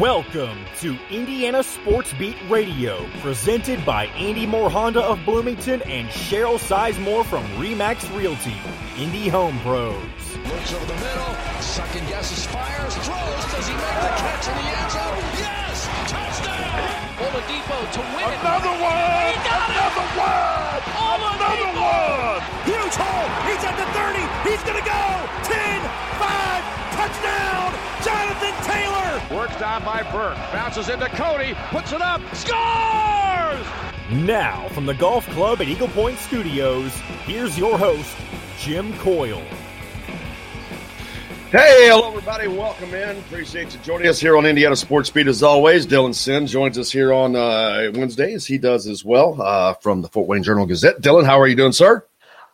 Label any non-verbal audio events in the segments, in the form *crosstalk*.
Welcome to Indiana Sports Beat Radio, presented by Andy Moore Honda of Bloomington and Cheryl Sizemore from Remax Realty, Indy Home Pros. Looks over the middle, second guesses, fires, throws. Does he make the catch in the end zone? Yes! Touchdown! Oladipo to win it. Another one! He got Another it! one! Another one! Huge hole! He's at the 30! He's gonna go! 10, 5, touchdown! Jonathan Taylor! Worked on by Burke. Bounces into Cody. Puts it up. Scores! Now, from the Golf Club at Eagle Point Studios, here's your host, Jim Coyle. Hey, hello everybody. Welcome in. Appreciate you joining us here on Indiana Sports Beat as always. Dylan Sinn joins us here on uh, as He does as well uh, from the Fort Wayne Journal Gazette. Dylan, how are you doing, sir?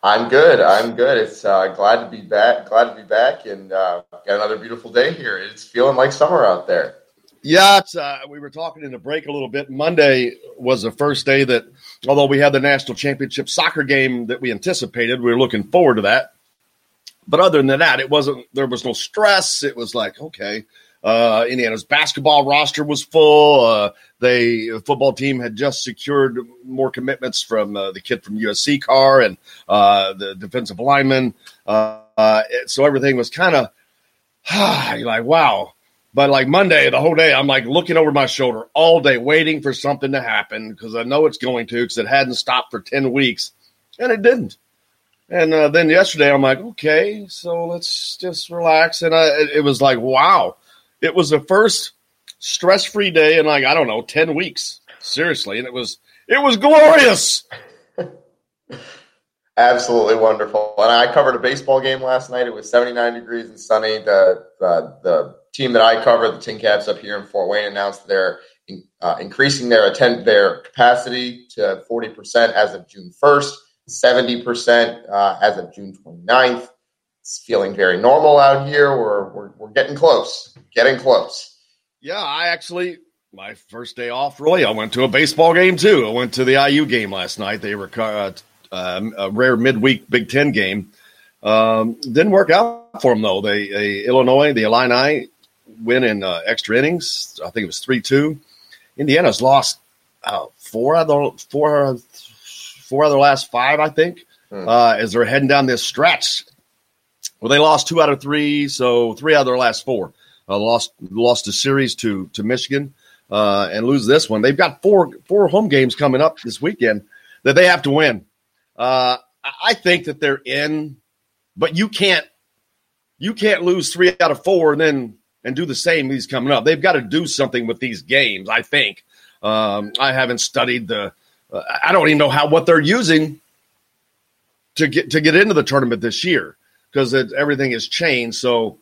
I'm good. I'm good. It's uh, glad to be back. Glad to be back, and uh, got another beautiful day here. It's feeling like summer out there. Yeah, uh, we were talking in the break a little bit. Monday was the first day that, although we had the national championship soccer game that we anticipated, we were looking forward to that. But other than that, it wasn't. There was no stress. It was like okay. Uh, Indiana's basketball roster was full. Uh, they the football team had just secured more commitments from uh, the kid from USC Carr and uh, the defensive lineman. Uh, uh, so everything was kind *sighs* of like wow. But like Monday, the whole day, I'm like looking over my shoulder all day, waiting for something to happen because I know it's going to because it hadn't stopped for ten weeks, and it didn't. And uh, then yesterday, I'm like, okay, so let's just relax. And I, it, it was like, wow, it was the first stress-free day in like I don't know, ten weeks, seriously. And it was it was glorious. *laughs* Absolutely wonderful. And I covered a baseball game last night. It was 79 degrees and sunny. The uh, the team that I cover, the TinCaps up here in Fort Wayne, announced they're uh, increasing their attend their capacity to 40% as of June 1st. 70% uh, as of June 29th. It's feeling very normal out here. We're, we're, we're getting close, getting close. Yeah, I actually, my first day off, really, I went to a baseball game too. I went to the IU game last night. They were uh, um, a rare midweek Big Ten game. Um, didn't work out for them though. They, they Illinois, the Illini win in uh, extra innings. I think it was three two. Indiana's lost uh, four other four four of their last five, I think, hmm. uh, as they're heading down this stretch. Well, they lost two out of three, so three out of their last four. Uh, lost lost a series to to Michigan uh, and lose this one. They've got four four home games coming up this weekend that they have to win. Uh, I think that they're in, but you can't you can't lose three out of four and then and do the same these coming up. They've got to do something with these games. I think. Um, I haven't studied the uh, I don't even know how what they're using to get to get into the tournament this year because everything has changed. So,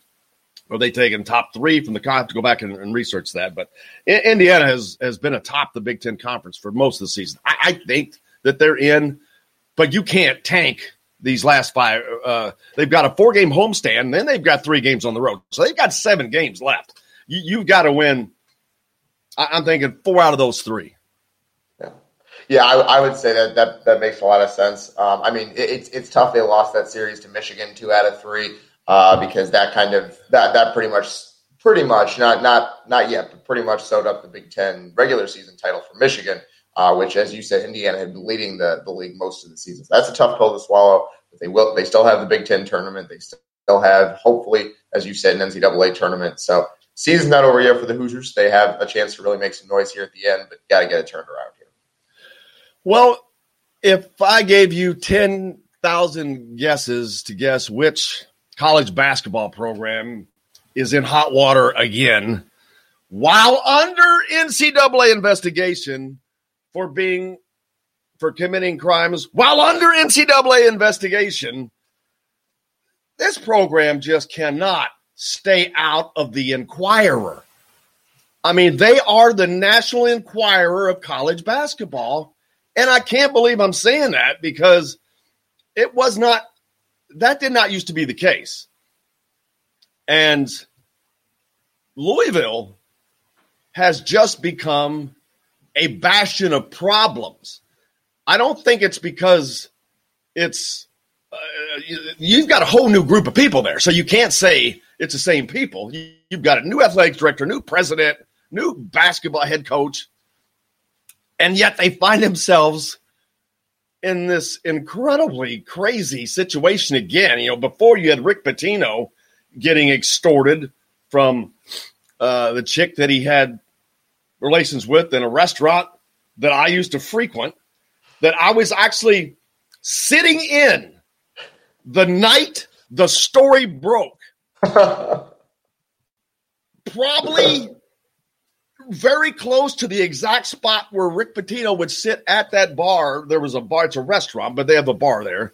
are they taking top three from the? I have to go back and, and research that. But Indiana has has been atop the Big Ten conference for most of the season. I, I think that they're in, but you can't tank these last five. Uh, they've got a four game homestand, and then they've got three games on the road, so they've got seven games left. You, have got to win. I, I'm thinking four out of those three. Yeah, I, I, would say that, that that makes a lot of sense. Um, I mean, it, it's it's tough. They lost that series to Michigan, two out of three, uh, because that kind of that that pretty much pretty much not not not yet, but pretty much sewed up the Big Ten regular season title for Michigan, uh, which, as you said, Indiana had been leading the the league most of the season. So that's a tough pill to swallow. But they will. They still have the Big Ten tournament. They still have, hopefully, as you said, an NCAA tournament. So season's not over yet for the Hoosiers. They have a chance to really make some noise here at the end, but got to get it turned around. Well, if I gave you 10,000 guesses to guess which college basketball program is in hot water again while under NCAA investigation for being for committing crimes while under NCAA investigation, this program just cannot stay out of the Enquirer. I mean, they are the National Enquirer of college basketball. And I can't believe I'm saying that because it was not, that did not used to be the case. And Louisville has just become a bastion of problems. I don't think it's because it's, uh, you've got a whole new group of people there. So you can't say it's the same people. You've got a new athletics director, new president, new basketball head coach, and yet they find themselves in this incredibly crazy situation again. You know, before you had Rick Pitino getting extorted from uh, the chick that he had relations with in a restaurant that I used to frequent, that I was actually sitting in the night the story broke. *laughs* Probably very close to the exact spot where Rick Pitino would sit at that bar. There was a bar, it's a restaurant, but they have a bar there.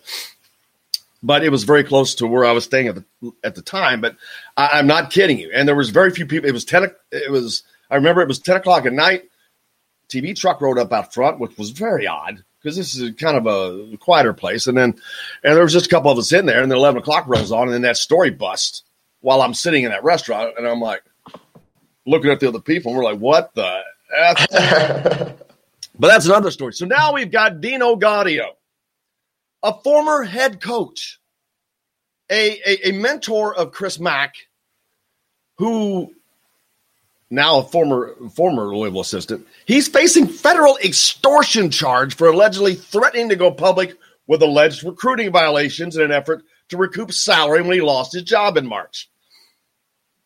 But it was very close to where I was staying at the at the time. But I, am not kidding you. And there was very few people. It was ten. It was. I remember it was ten o'clock at night. TV truck rode up out front, which was very odd because this is kind of a quieter place. And then, and there was just a couple of us in there, and then eleven o'clock rolls on, and then that story busts while I'm sitting in that restaurant, and I'm like, looking at the other people, and we're like, what the F? *laughs* but that's another story. So now we've got Dino Gaudio, a former head coach, a, a, a mentor of Chris Mack, who now a former former Louisville assistant. He's facing federal extortion charge for allegedly threatening to go public with alleged recruiting violations in an effort to recoup salary when he lost his job in March.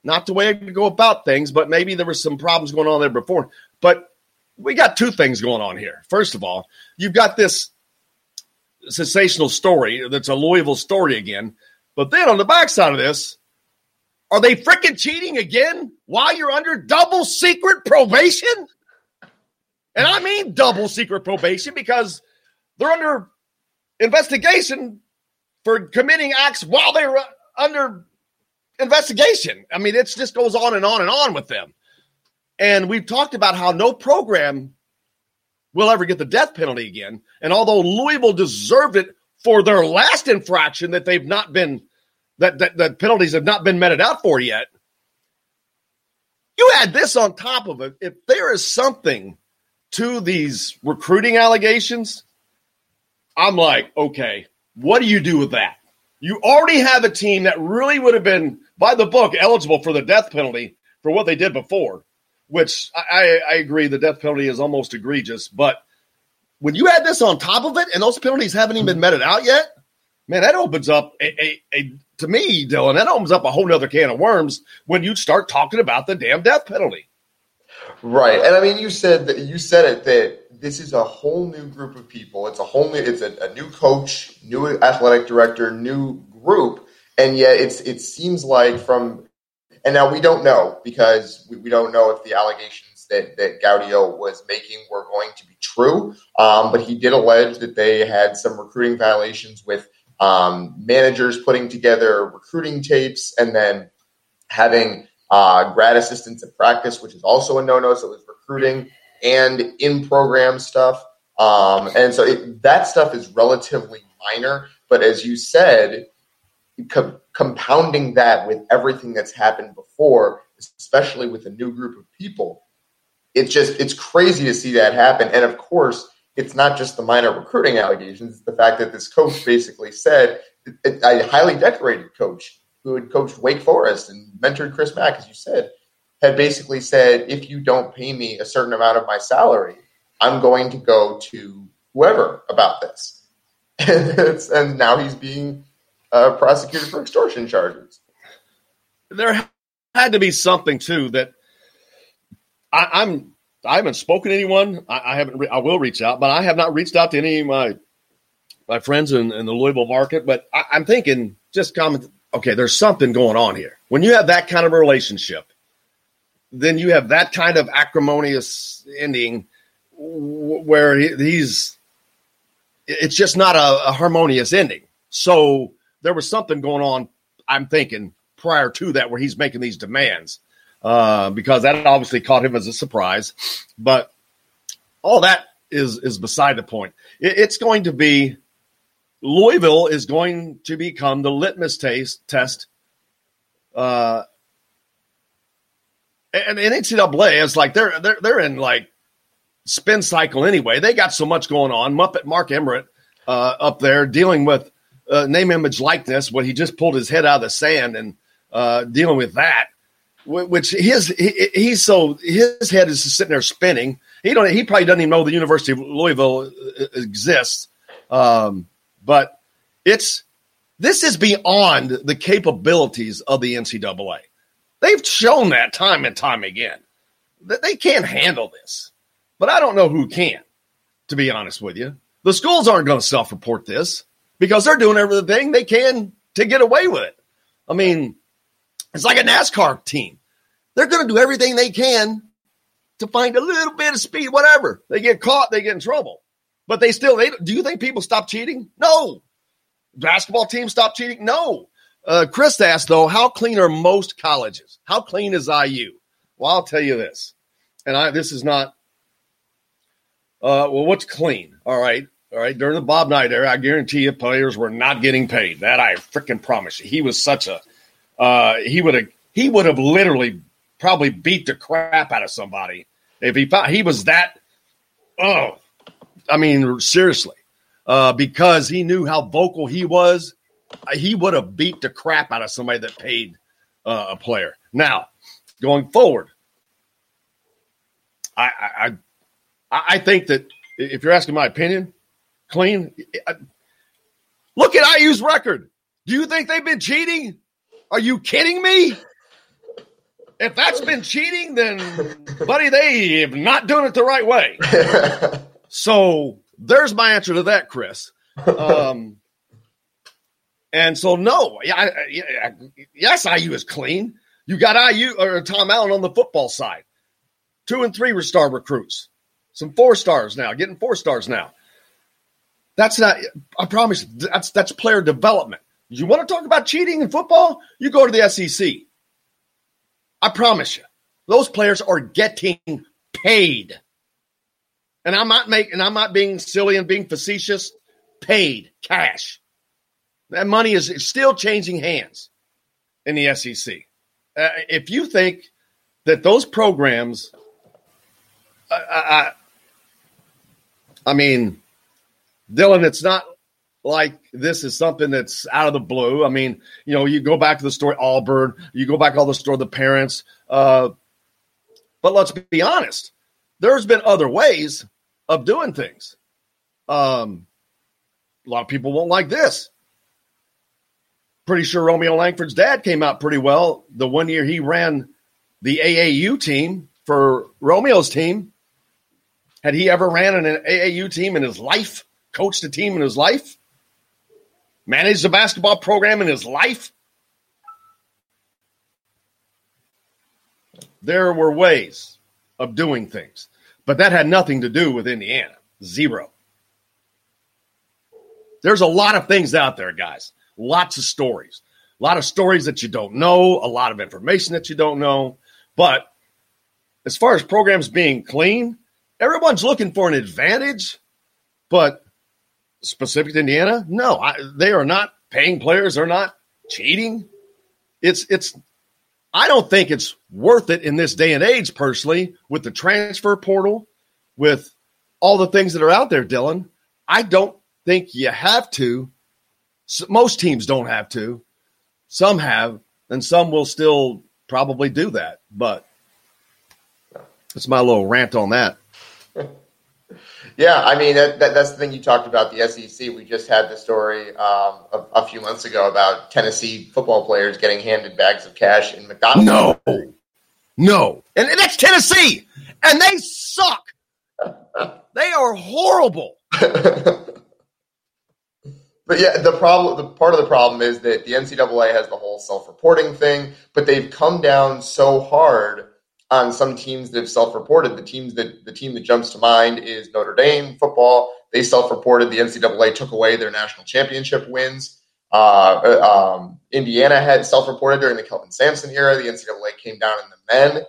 Not the way to go about things, but maybe there were some problems going on there before. But we got two things going on here. First of all, you've got this sensational story that's a Louisville story again. But then on the backside of this, are they freaking cheating again while you're under double secret probation? And I mean double secret probation because they're under investigation for committing acts while they're under investigation. I mean, it just goes on and on and on with them. And we've talked about how no program will ever get the death penalty again. And although Louisville deserved it for their last infraction that they've not been that that, that penalties have not been meted out for yet. You add this on top of it. If there is something to these recruiting allegations, I'm like, okay, what do you do with that? You already have a team that really would have been, by the book, eligible for the death penalty for what they did before, which I, I agree the death penalty is almost egregious. But when you add this on top of it and those penalties haven't even been mm-hmm. meted out yet, man, that opens up a, a, a to me, Dylan, that opens up a whole nother can of worms when you start talking about the damn death penalty. Right. And I mean, you said that you said it that this is a whole new group of people. It's a whole new, it's a, a new coach, new athletic director, new group. And yet it's, it seems like from, and now we don't know because we, we don't know if the allegations that, that Gaudio was making were going to be true. Um, but he did allege that they had some recruiting violations with um, managers putting together recruiting tapes and then having uh, grad assistants at practice, which is also a no-no. So it was recruiting and in-program stuff. Um, and so it, that stuff is relatively minor. But as you said, co- compounding that with everything that's happened before, especially with a new group of people, it's just it's crazy to see that happen. And of course, it's not just the minor recruiting allegations. It's the fact that this coach basically said, a highly decorated coach who had coached Wake Forest and mentored Chris Mack, as you said, had basically said, if you don't pay me a certain amount of my salary, I'm going to go to whoever about this. *laughs* And, and now he's being uh, prosecuted for extortion charges. There had to be something too that I, I'm I haven't spoken to anyone. I, I haven't. Re- I will reach out, but I have not reached out to any of my my friends in, in the Louisville market. But I, am thinking, just comment. Okay, there's something going on here. When you have that kind of relationship, then you have that kind of acrimonious ending where he, he's. It's just not a, a harmonious ending. So there was something going on. I'm thinking prior to that where he's making these demands uh, because that obviously caught him as a surprise. But all that is is beside the point. It, it's going to be Louisville is going to become the litmus taste, test. Uh, and, and NCAA is like they're they're they're in like spin cycle anyway. They got so much going on. Muppet Mark Emmert uh, up there dealing with uh, name, image, likeness. When he just pulled his head out of the sand and uh, dealing with that, which his he, he's so his head is sitting there spinning. He don't he probably doesn't even know the University of Louisville uh, exists. Um, but it's this is beyond the capabilities of the NCAA. They've shown that time and time again that they can't handle this. But I don't know who can, to be honest with you. The schools aren't going to self report this because they're doing everything they can to get away with it. I mean, it's like a NASCAR team. They're going to do everything they can to find a little bit of speed, whatever. They get caught, they get in trouble. But they still, they do you think people stop cheating? No. Basketball teams stop cheating? No. Uh, Chris asked, though, how clean are most colleges? How clean is IU? Well, I'll tell you this. And I, this is not, uh, well, what's clean? All right. All right. During the Bob Knight era, I guarantee you players were not getting paid. That I freaking promise you. He was such a, uh, he would have, he would have literally probably beat the crap out of somebody if he found he was that. Oh, I mean, seriously, uh, because he knew how vocal he was, he would have beat the crap out of somebody that paid uh, a player. Now, going forward, I, I I think that if you're asking my opinion, clean. Look at IU's record. Do you think they've been cheating? Are you kidding me? If that's been cheating, then buddy, they have not doing it the right way. *laughs* so there's my answer to that, Chris. Um, and so no, yeah, yeah, yes, IU is clean. You got IU or Tom Allen on the football side. Two and three were star recruits. Some four stars now, getting four stars now. That's not I promise that's that's player development. You want to talk about cheating in football? You go to the SEC. I promise you, those players are getting paid. And I'm not making, And I'm not being silly and being facetious. Paid cash. That money is still changing hands in the SEC. Uh, if you think that those programs, uh, I, I mean, Dylan, it's not like this is something that's out of the blue. I mean, you know, you go back to the story Auburn, you go back all the story the parents. Uh, but let's be honest, there's been other ways of doing things. Um, a lot of people won't like this. Pretty sure Romeo Langford's dad came out pretty well the one year he ran the AAU team for Romeo's team. Had he ever ran an AAU team in his life, coached a team in his life? managed a basketball program in his life? There were ways of doing things, but that had nothing to do with Indiana. Zero. There's a lot of things out there, guys. Lots of stories. A lot of stories that you don't know, a lot of information that you don't know. But as far as programs being clean, everyone's looking for an advantage, but specific to Indiana? No, I, they are not paying players. They're not cheating. It's it's. I don't think it's worth it in this day and age, personally, with the transfer portal, with all the things that are out there, Dylan. I don't think you have to. Most teams don't have to. Some have, and some will still probably do that. But that's my little rant on that. Yeah, I mean that, that, that's the thing you talked about the SEC. We just had the story um, a, a, few months ago about Tennessee football players getting handed bags of cash in McDonald's. No, no, and, and that's Tennessee, and they suck. they are horrible. *laughs* but yeah, the problem, the part of the problem is that the NCAA has the whole self-reporting thing, but they've come down so hard on some teams that have self-reported. The teams that the team that jumps to mind is Notre Dame football. They self-reported the NCAA took away their national championship wins. Uh, um, Indiana had self-reported during the Kelvin Sampson era. The NCAA came down in the men.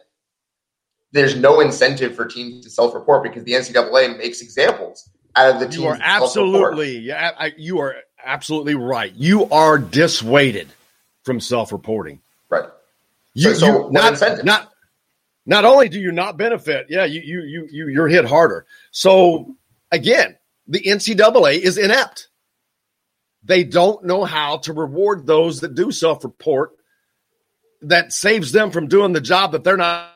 There's no incentive for teams to self-report because the NCAA makes examples out of the teams. You are absolutely, yeah, I, you are absolutely right. You are dissuaded from self-reporting. Right. You, so, so you not, not not only do you not benefit, yeah, you you you you you're hit harder. So again, the NCAA is inept. They don't know how to reward those that do self-report. That saves them from doing the job that they're not,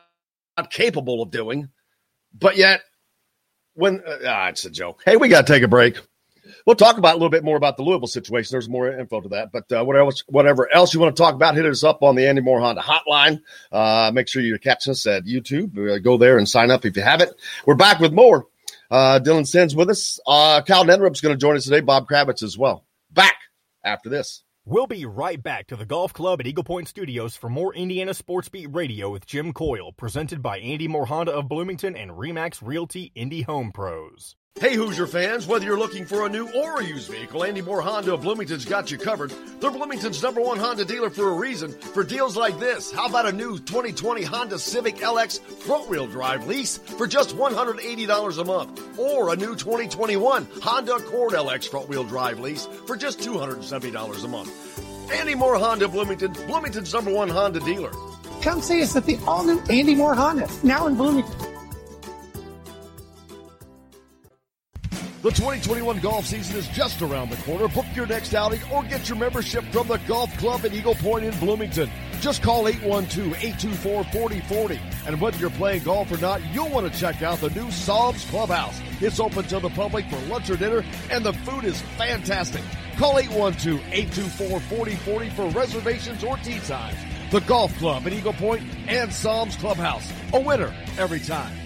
not capable of doing. But yet, when uh, ah, it's a joke. Hey, we got to take a break. We'll talk about a little bit more about the Louisville situation. There's more info to that, but uh, whatever else, whatever else you want to talk about, hit us up on the Andy Moore Honda hotline. Uh, make sure you're catching us at YouTube. Uh, go there and sign up if you haven't. We're back with more. Uh, Dylan Sinn's with us. Uh, Kyle Neddenriep's going to join us today. Bob Kravitz as well. Back after this. We'll be right back to the golf club at Eagle Point Studios for more Indiana Sports Beat Radio with Jim Coyle, presented by Andy Moore Honda of Bloomington and Remax Realty Indy Home Pros. Hey Hoosier fans, whether you're looking for a new or a used vehicle, Andy Moore Honda of Bloomington's got you covered. They're Bloomington's number one Honda dealer for a reason. For deals like this, how about a new 2020 Honda Civic LX front wheel drive lease for just $180 a month? Or a new 2021 Honda Accord LX front wheel drive lease for just $270 a month. Andy Moore Honda Bloomington, Bloomington's number one Honda dealer. Come see us at the all new Andy Moore Honda, now in Bloomington. The 2021 golf season is just around the corner. Book your next outing or get your membership from the Golf Club at Eagle Point in Bloomington. Just call 812-824-4040. And whether you're playing golf or not, you'll want to check out the new Sam's Clubhouse. It's open to the public for lunch or dinner, and the food is fantastic. Call 812-824-4040 for reservations or tee times. The Golf Club at Eagle Point and Sam's Clubhouse. A winner every time.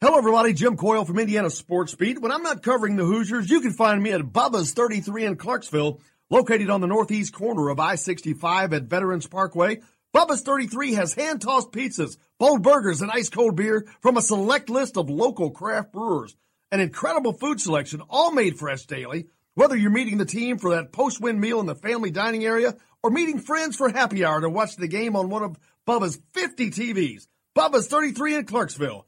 Hello, everybody. Jim Coyle from Indiana Sports Beat. When I'm not covering the Hoosiers, you can find me at Bubba's 33 in Clarksville, located on the northeast corner of I-65 at Veterans Parkway. Bubba's 33 has hand-tossed pizzas, bold burgers, and ice-cold beer from a select list of local craft brewers. An incredible food selection, all made fresh daily. Whether you're meeting the team for that post-win meal in the family dining area or meeting friends for happy hour to watch the game on one of Bubba's 50 TVs. Bubba's 33 in Clarksville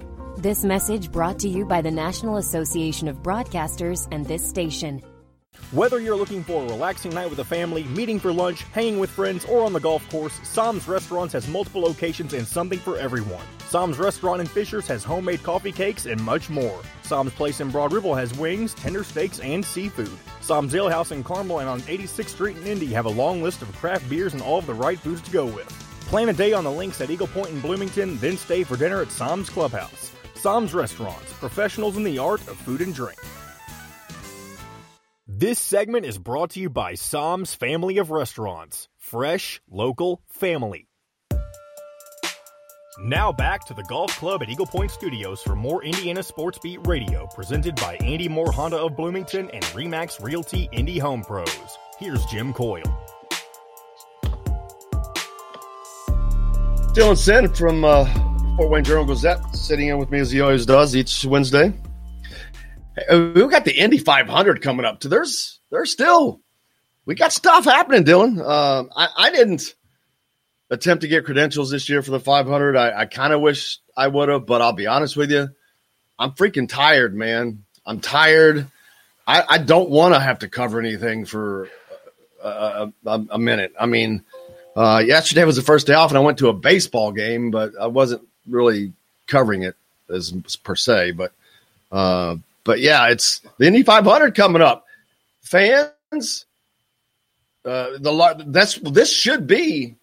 This message brought to you by the National Association of Broadcasters and this station. Whether you're looking for a relaxing night with a family, meeting for lunch, hanging with friends, or on the golf course, Sam's Restaurants has multiple locations and something for everyone. Sam's Restaurant in Fishers has homemade coffee cakes and much more. Sam's Place in Broad Ripple has wings, tender steaks, and seafood. Sam's Ale House in Carmel and on 86th Street in Indy have a long list of craft beers and all of the right foods to go with. Plan a day on the links at Eagle Point in Bloomington, then stay for dinner at Sam's Clubhouse. Sam's Restaurants, professionals in the art of food and drink. This segment is brought to you by Sam's Family of Restaurants. Fresh, local, family. Now back to the Golf Club at Eagle Point Studios for more Indiana Sports Beat Radio, presented by Andy Moore Honda of Bloomington and Remax Realty Indy Home Pros. Here's Jim Coyle. Dylan Sinn from uh, Fort Wayne Journal Gazette sitting in with me as he always does each Wednesday. We've got the Indy 500 coming up. There's there's still we got stuff happening, Dylan. Uh, I, I, didn't attempt to get credentials this year for the 500. I, I kind of wish I would have, but I'll be honest with you, I'm freaking tired, man. I'm tired. I, I don't want to have to cover anything for a, a, a minute. I mean, uh, yesterday was the first day off, and I went to a baseball game, but I wasn't really covering it as per se. But uh, but yeah, it's the Indy 500 coming up. Fans, uh, the that's this should be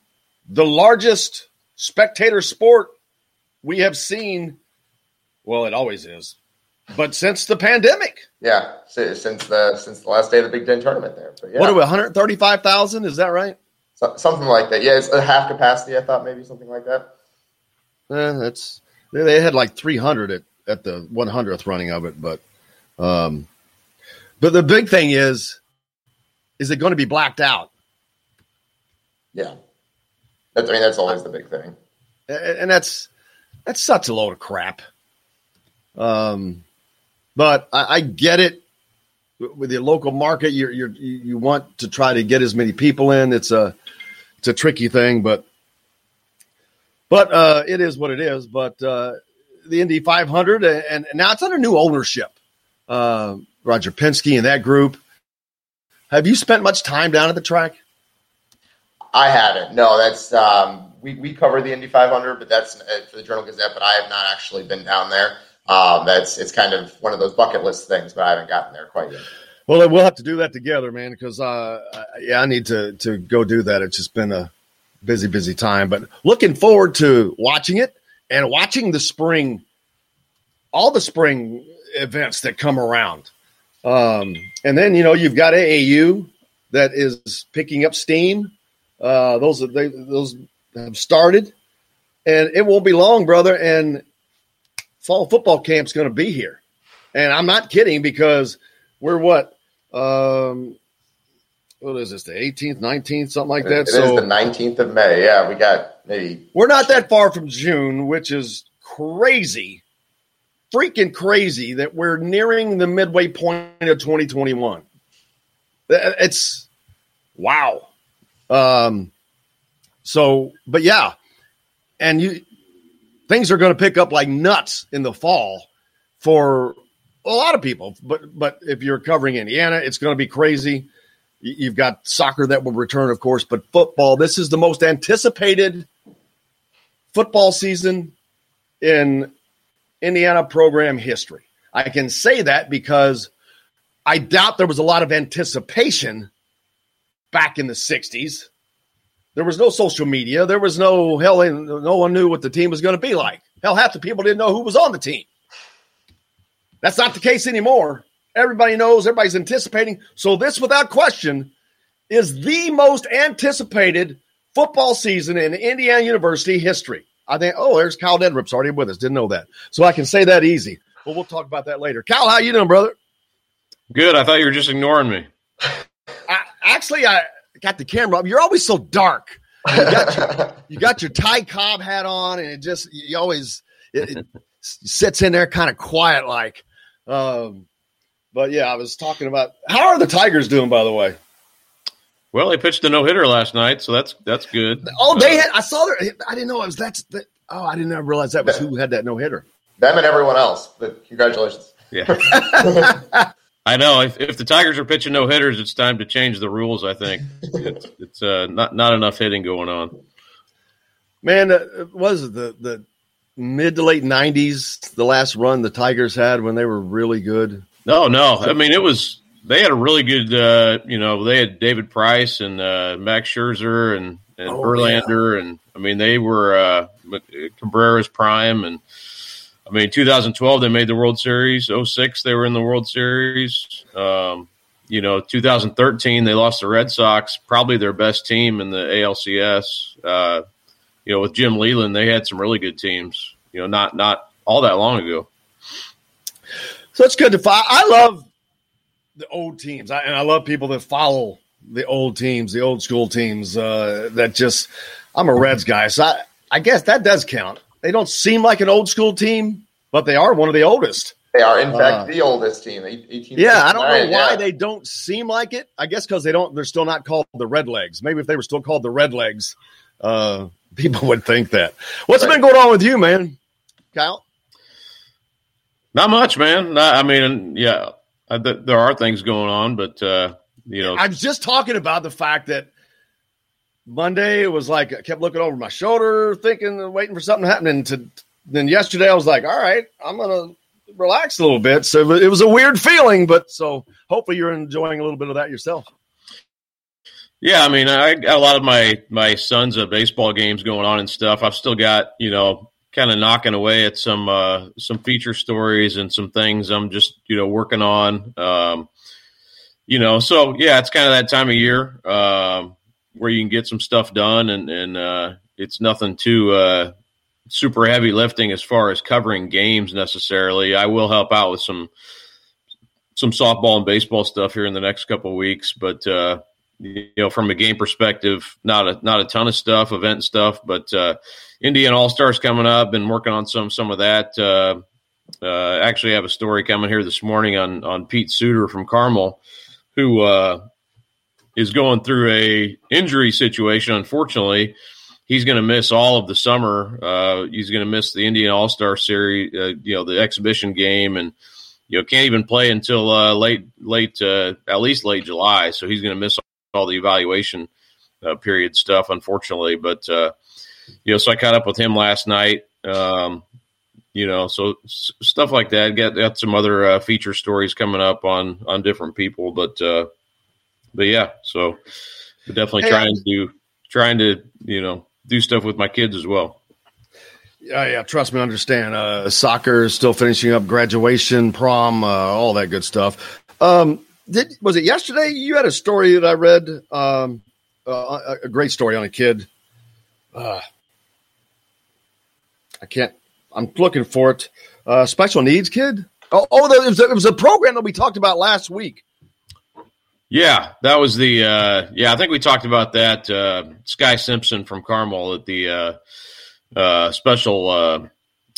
the largest spectator sport we have seen. Well, it always is, but since the pandemic, yeah, since the since the last day of the Big Ten tournament there. But yeah. What are we? One hundred thirty-five thousand? Is that right? So, something like that. Yeah, it's a half capacity. I thought maybe something like that. Eh, that's they had like three hundred at at the one hundredth running of it, but um, but the big thing is, is it going to be blacked out? Yeah, that's, I mean that's always the big thing, and that's that's such a load of crap. Um, but I, I get it. With the local market, you you you want to try to get as many people in. It's a it's a tricky thing, but but uh, it is what it is. But uh, the Indy 500, and, and now it's under new ownership. Uh, Roger Penske and that group. Have you spent much time down at the track? I haven't. No, that's um, we we cover the Indy 500, but that's uh, for the Journal Gazette. But I have not actually been down there. Um, that's it's kind of one of those bucket list things, but I haven't gotten there quite yet. Well, we'll have to do that together, man. Because uh, yeah, I need to to go do that. It's just been a busy, busy time, but looking forward to watching it and watching the spring, all the spring events that come around. Um, and then you know you've got AAU that is picking up steam. Uh, those they, those have started, and it won't be long, brother. And fall football camp's going to be here, and I'm not kidding because we're what um, what is this the 18th 19th something like that it so the 19th of may yeah we got maybe we're not that far from june which is crazy freaking crazy that we're nearing the midway point of 2021 it's wow um so but yeah and you things are going to pick up like nuts in the fall for a lot of people. But but if you're covering Indiana, it's going to be crazy. You've got soccer that will return, of course, but football. This is the most anticipated football season in Indiana program history. I can say that because I doubt there was a lot of anticipation back in the 60s. There was no social media. There was no hell, eh, no one knew what the team was going to be like. Hell, half the people didn't know who was on the team. That's not the case anymore. Everybody knows, everybody's anticipating. So, this, without question, is the most anticipated football season in Indiana University history. I think, oh, there's Kyle Neddenriep's already with us. Didn't know that. So I can say that easy. But we'll talk about that later. Kyle, how you doing, brother? Good. I thought you were just ignoring me. I, actually, I got the camera up. You're always so dark. You got your, you got your Ty Cobb hat on, and it just, you always, it, it sits in there kind of quiet like. Um, but yeah, I was talking about how are the Tigers doing, by the way? Well, they pitched a no hitter last night, so that's that's good. Oh, they had. I saw their. I didn't know it was that's. That, oh, I didn't realize that was who had that no hitter. Them and everyone else. But congratulations. Yeah. *laughs* I know. If, if the Tigers are pitching no hitters, it's time to change the rules. I think it's, it's uh, not not enough hitting going on. Man, uh, was it the the mid to late '90s? The last run the Tigers had when they were really good. No, no. I mean, it was they had a really good. Uh, you know, they had David Price and uh, Max Scherzer and and oh, Verlander, yeah. and I mean, they were uh, Cabrera's prime, and I mean, 2012 they made the World Series. 06 they were in the World Series. Um, you know, 2013 they lost the Red Sox, probably their best team in the ALCS. Uh, you know, with Jim Leyland, they had some really good teams. You know, not not all that long ago. So it's good to follow. I love the old teams, I, and I love people that follow the old teams, the old school teams. Uh, that just, I'm a Reds guy, so I, I guess that does count. They don't seem like an old school team, but they are one of the oldest. They are, in fact, uh, the oldest team. 18, yeah, I don't know why yeah. they don't seem like it. I guess because they don't. They're still not called the Red Legs. Maybe if they were still called the Red Legs, uh, *laughs* people would think that. What's right. been going on with you, man, Kyle? Not much, man. Not, I mean, yeah, I, th- there are things going on, but uh, you know, I was just talking about the fact that Monday it was like I kept looking over my shoulder, thinking, waiting for something to happen. And to, then yesterday I was like, all right, I'm gonna relax a little bit. So it was a weird feeling, but so hopefully you're enjoying a little bit of that yourself. Yeah, I mean, I got a lot of my my sons of baseball games going on and stuff. I've still got you know kind of knocking away at some uh, some feature stories and some things I'm just you know working on. Um, you know, so yeah, it's kind of that time of year um, where you can get some stuff done, and and uh, it's nothing too uh, super heavy lifting as far as covering games necessarily. I will help out with some some softball and baseball stuff here in the next couple weeks, but uh, you know, from a game perspective, not a not a ton of stuff, event stuff, but uh, Indian All Stars coming up. Been working on some some of that. Uh, uh, actually, have a story coming here this morning on on Pete Suder from Carmel, who uh, is going through a injury situation. Unfortunately, he's going to miss all of the summer. Uh, he's going to miss the Indian All Star series, uh, you know, the exhibition game, and you know can't even play until uh, late late uh, at least late July. So he's going to miss all the evaluation period stuff, unfortunately. But you know, so I caught up with him last night. Um, you know, so s- stuff like that. Got got some other uh, feature stories coming up on on different people, but uh, but yeah, so definitely Hey, trying to trying to you know do stuff with my kids as well. Yeah, yeah. Trust me, I understand. Uh, soccer is still finishing up, graduation, prom, uh, all that good stuff. Um, did was it yesterday? You had a story that I read. Um, uh, a, a great story on a kid. Uh, I can't. I'm looking for it. Uh, special needs kid. Oh, oh, there, it, was a, it was a program that we talked about last week. Yeah, that was the uh, yeah. I think we talked about that. Uh, Sky Simpson from Carmel at the uh, uh, special uh,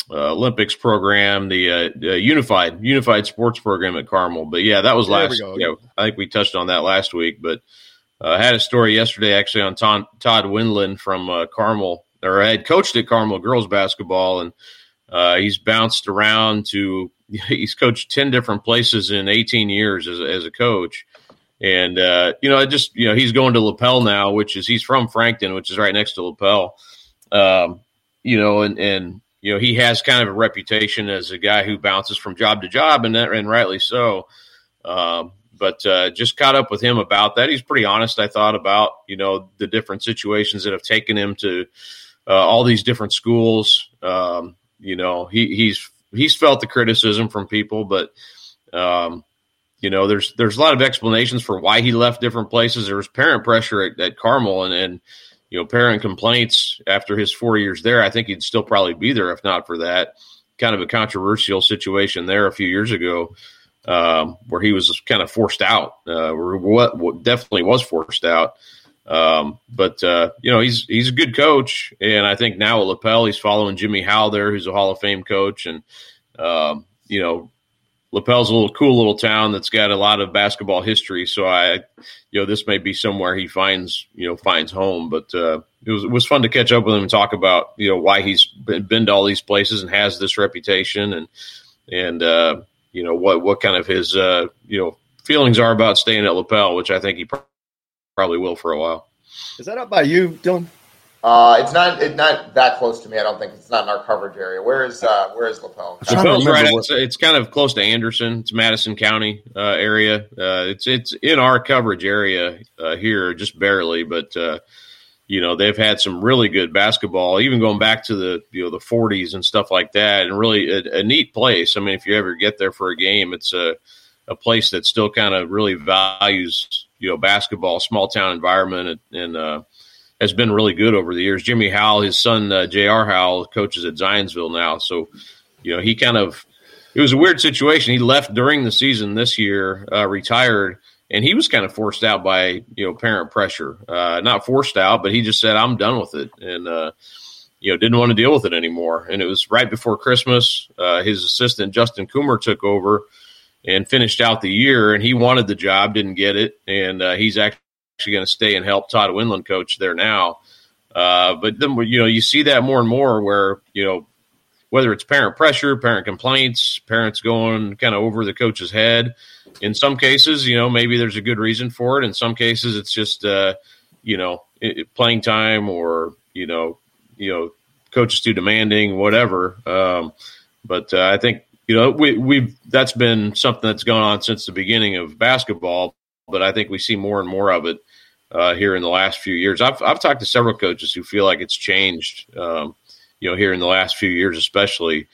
uh, Olympics program, the uh, uh, unified unified sports program at Carmel. But yeah, that was There we last. go. Yeah, I think we touched on that last week. But uh, I had a story yesterday actually on Todd, Todd Windland from uh, Carmel, or I had coached at Carmel girls basketball, and uh, he's bounced around to *laughs* he's coached ten different places in 18 years as, as a coach. And uh, you know, I just you know, he's going to Lapel now, which is he's from Frankton, which is right next to Lapel. Um, you know, and and you know, he has kind of a reputation as a guy who bounces from job to job, and that, and rightly so. Um, but uh, just caught up with him about that. He's pretty honest, I thought, about you know the different situations that have taken him to uh, all these different schools. Um, you know, he, he's he's felt the criticism from people, but um, you know, there's there's a lot of explanations for why he left different places. There was parent pressure at, at Carmel, and and you know, parent complaints after his four years there. I think he'd still probably be there if not for that. Kind of a controversial situation there a few years ago, um, where he was kind of forced out. Uh, or what, what definitely was forced out. Um, but uh, you know, he's he's a good coach, and I think now at Lapel, he's following Jimmy Howell there, who's a Hall of Fame coach, and um, you know, Lapel's a little cool little town that's got a lot of basketball history. So I, you know, this may be somewhere he finds, you know, finds home. But uh, it was it was fun to catch up with him and talk about, you know, why he's been, to all these places and has this reputation, and and uh, you know what what kind of his uh, you know feelings are about staying at Lapel, which I think he probably will for a while. Is that up by you, Dylan? Uh, it's not it's not that close to me. I don't think it's not in our coverage area. Where is uh, where is Lapel? Lapel's right. It's, it's kind of close to Anderson. It's Madison County uh, area. Uh, it's it's in our coverage area uh, here, just barely. But uh, you know they've had some really good basketball, even going back to the you know the 40s and stuff like that, and really a, a neat place. I mean, if you ever get there for a game, it's a a place that still kind of really values you know basketball, small town environment, and, and uh, has been really good over the years. Jimmy Howell, his son uh, J.R. Howell, coaches at Zionsville now. So, you know, he kind of it was a weird situation. He left during the season this year, uh, retired, and he was kind of forced out by you know parent pressure. Uh, not forced out, but he just said, "I'm done with it," and uh, you know didn't want to deal with it anymore. And it was right before Christmas. Uh, his assistant Justin Coomer took over and finished out the year, and he wanted the job, didn't get it, and uh, he's actually going to stay and help Todd Winland coach there now. Uh, but then you know you see that more and more where you know whether it's parent pressure, parent complaints, parents going kind of over the coach's head. In some cases, you know, maybe there's a good reason for it. In some cases, it's just, uh, you know, it, playing time or, you know, you know, coaches too demanding, whatever. Um, but uh, I think, you know, we, we've, that's been something that's gone on since the beginning of basketball, but I think we see more and more of it uh, here in the last few years. I've, I've talked to several coaches who feel like it's changed, um, you know, here in the last few years, especially.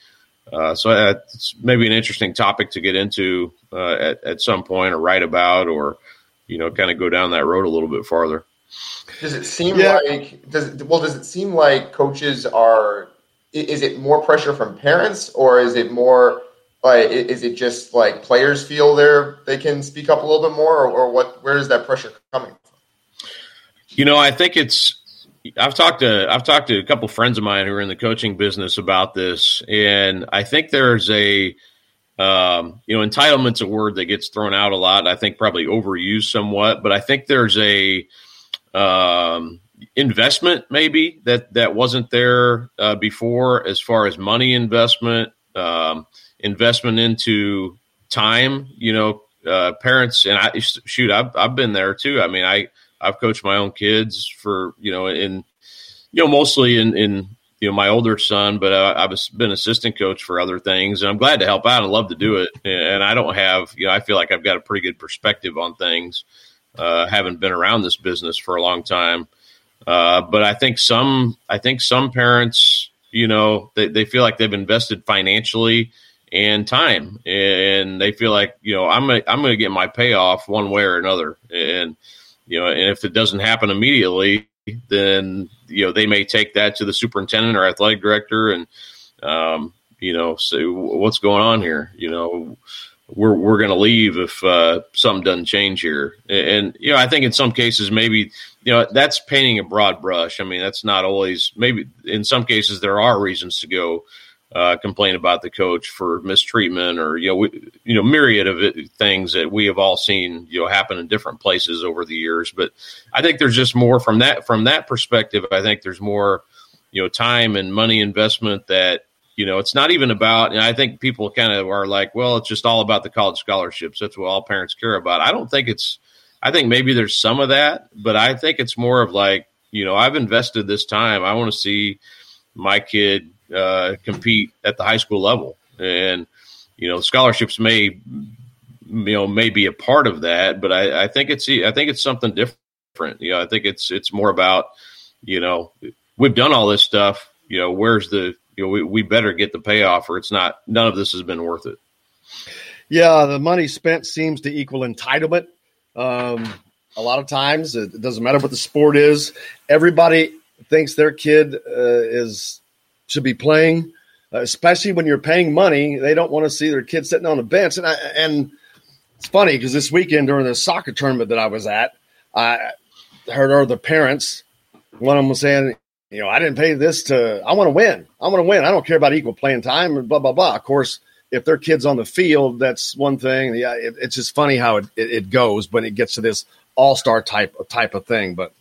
Uh, so it's maybe an interesting topic to get into uh, at, at some point or write about or, you know, kind of go down that road a little bit farther. Does it seem yeah. like does well? Does it seem like coaches are? Is it more pressure from parents, or is it more? Like, is it just like players feel they're they can speak up a little bit more, or, or what? Where is that pressure coming from? You know, I think it's I've talked to I've talked to a couple friends of mine who are in the coaching business about this, and I think there's a um, you know entitlement's a word that gets thrown out a lot. I think probably overused somewhat, but I think there's a um, investment maybe that that wasn't there uh, before as far as money investment, um, investment into time. You know, uh, parents and I shoot, I've I've been there too. I mean, I I've coached my own kids for you know in you know mostly in in you know my older son, but I, I've been assistant coach for other things, and I'm glad to help out and love to do it. And I don't have you know I feel like I've got a pretty good perspective on things, uh, haven't been around this business for a long time. Uh, but I think some I think some parents you know they, they feel like they've invested financially and time and they feel like you know i'm gonna, i'm going to get my payoff one way or another and you know, and if it doesn't happen immediately, then you know they may take that to the superintendent or athletic director and um, you know say what's going on here. You know, we're we're going to leave if uh, something doesn't change here. And, you know, I think in some cases maybe you know that's painting a broad brush. I mean, that's not always maybe in some cases there are reasons to go uh, complain about the coach for mistreatment or you know we, you know myriad of it, things that we have all seen you know happen in different places over the years. But I think there's just more from that from that perspective. I think there's more you know time and money investment that you know it's not even about. And I think people kind of are like, well, it's just all about the college scholarships. That's what all parents care about. I don't think it's. I think maybe there's some of that, but I think it's more of like you know I've invested this time. I want to see my kid uh, compete at the high school level, and you know scholarships may you know may be a part of that, but I, I think it's I think it's something different. You know, I think it's it's more about you know we've done all this stuff. You know, where's the you know we, we better get the payoff, or it's not. None of this has been worth it. Yeah, the money spent seems to equal entitlement. Um, a lot of times, it doesn't matter what the sport is. Everybody thinks their kid uh, is should be playing, uh, especially when you're paying money. They don't want to see their kid sitting on the bench. And I, and it's funny because this weekend during the soccer tournament that I was at, I heard other parents. One of them was saying, "You know, I didn't pay this to. I want to win. I want to win. I don't care about equal playing time and blah blah blah." Of course, if their kids on the field, that's one thing. Yeah, it, it's just funny how it, it, it goes when it gets to this all star type type of thing. But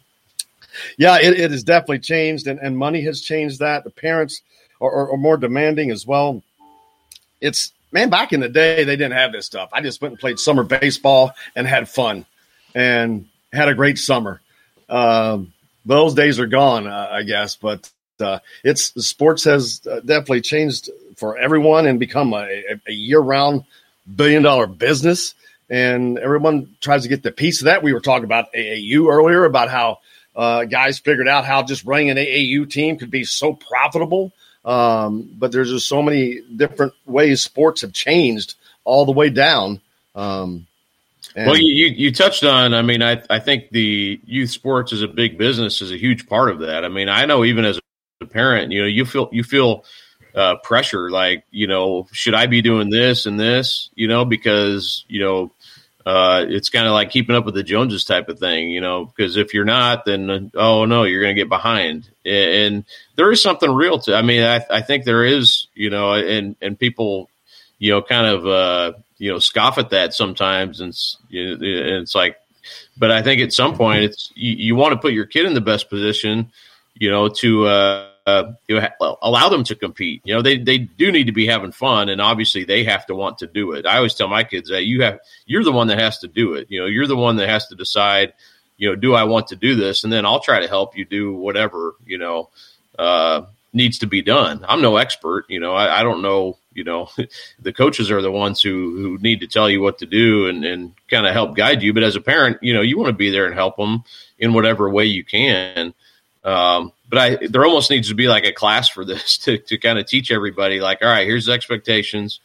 yeah, it, it has definitely changed, and, and money has changed that. The parents are, are, are more demanding as well. It's man, back in the day, they didn't have this stuff. I just went and played summer baseball and had fun and had a great summer. Um, those days are gone, uh, I guess, but uh, it's sports has uh, definitely changed for everyone and become a, a year round billion dollar business. And everyone tries to get the piece of that. We were talking about AAU earlier about how uh, guys figured out how just running an AAU team could be so profitable. Um, but there's just so many different ways sports have changed all the way down. Um, well, you, you touched on. I mean, I I think the youth sports is a big business is a huge part of that. I mean, I know even as a parent, you know, you feel you feel uh, pressure like you know, should I be doing this and this? You know, because you know uh, it's kind of like keeping up with the Joneses type of thing, you know, because if you're not, then oh no, you're going to get behind. And there is something real to. I mean, I, I think there is, you know, and and people, you know, kind of uh, you know scoff at that sometimes, and it's, and it's like, but I think at some point it's you, you want to put your kid in the best position, you know, to uh, uh, you know, allow them to compete. You know, they they do need to be having fun, and obviously they have to want to do it. I always tell my kids that you have you're the one that has to do it. You know, you're the one that has to decide. You know, do I want to do this, and then I'll try to help you do whatever you know uh, needs to be done. I'm no expert. You know, I, I don't know. You know, *laughs* the coaches are the ones who who need to tell you what to do and and kind of help guide you. But as a parent, you know, you want to be there and help them in whatever way you can. Um, but I there almost needs to be like a class for *laughs* this to to kind of teach everybody like, all right, here's the expectations.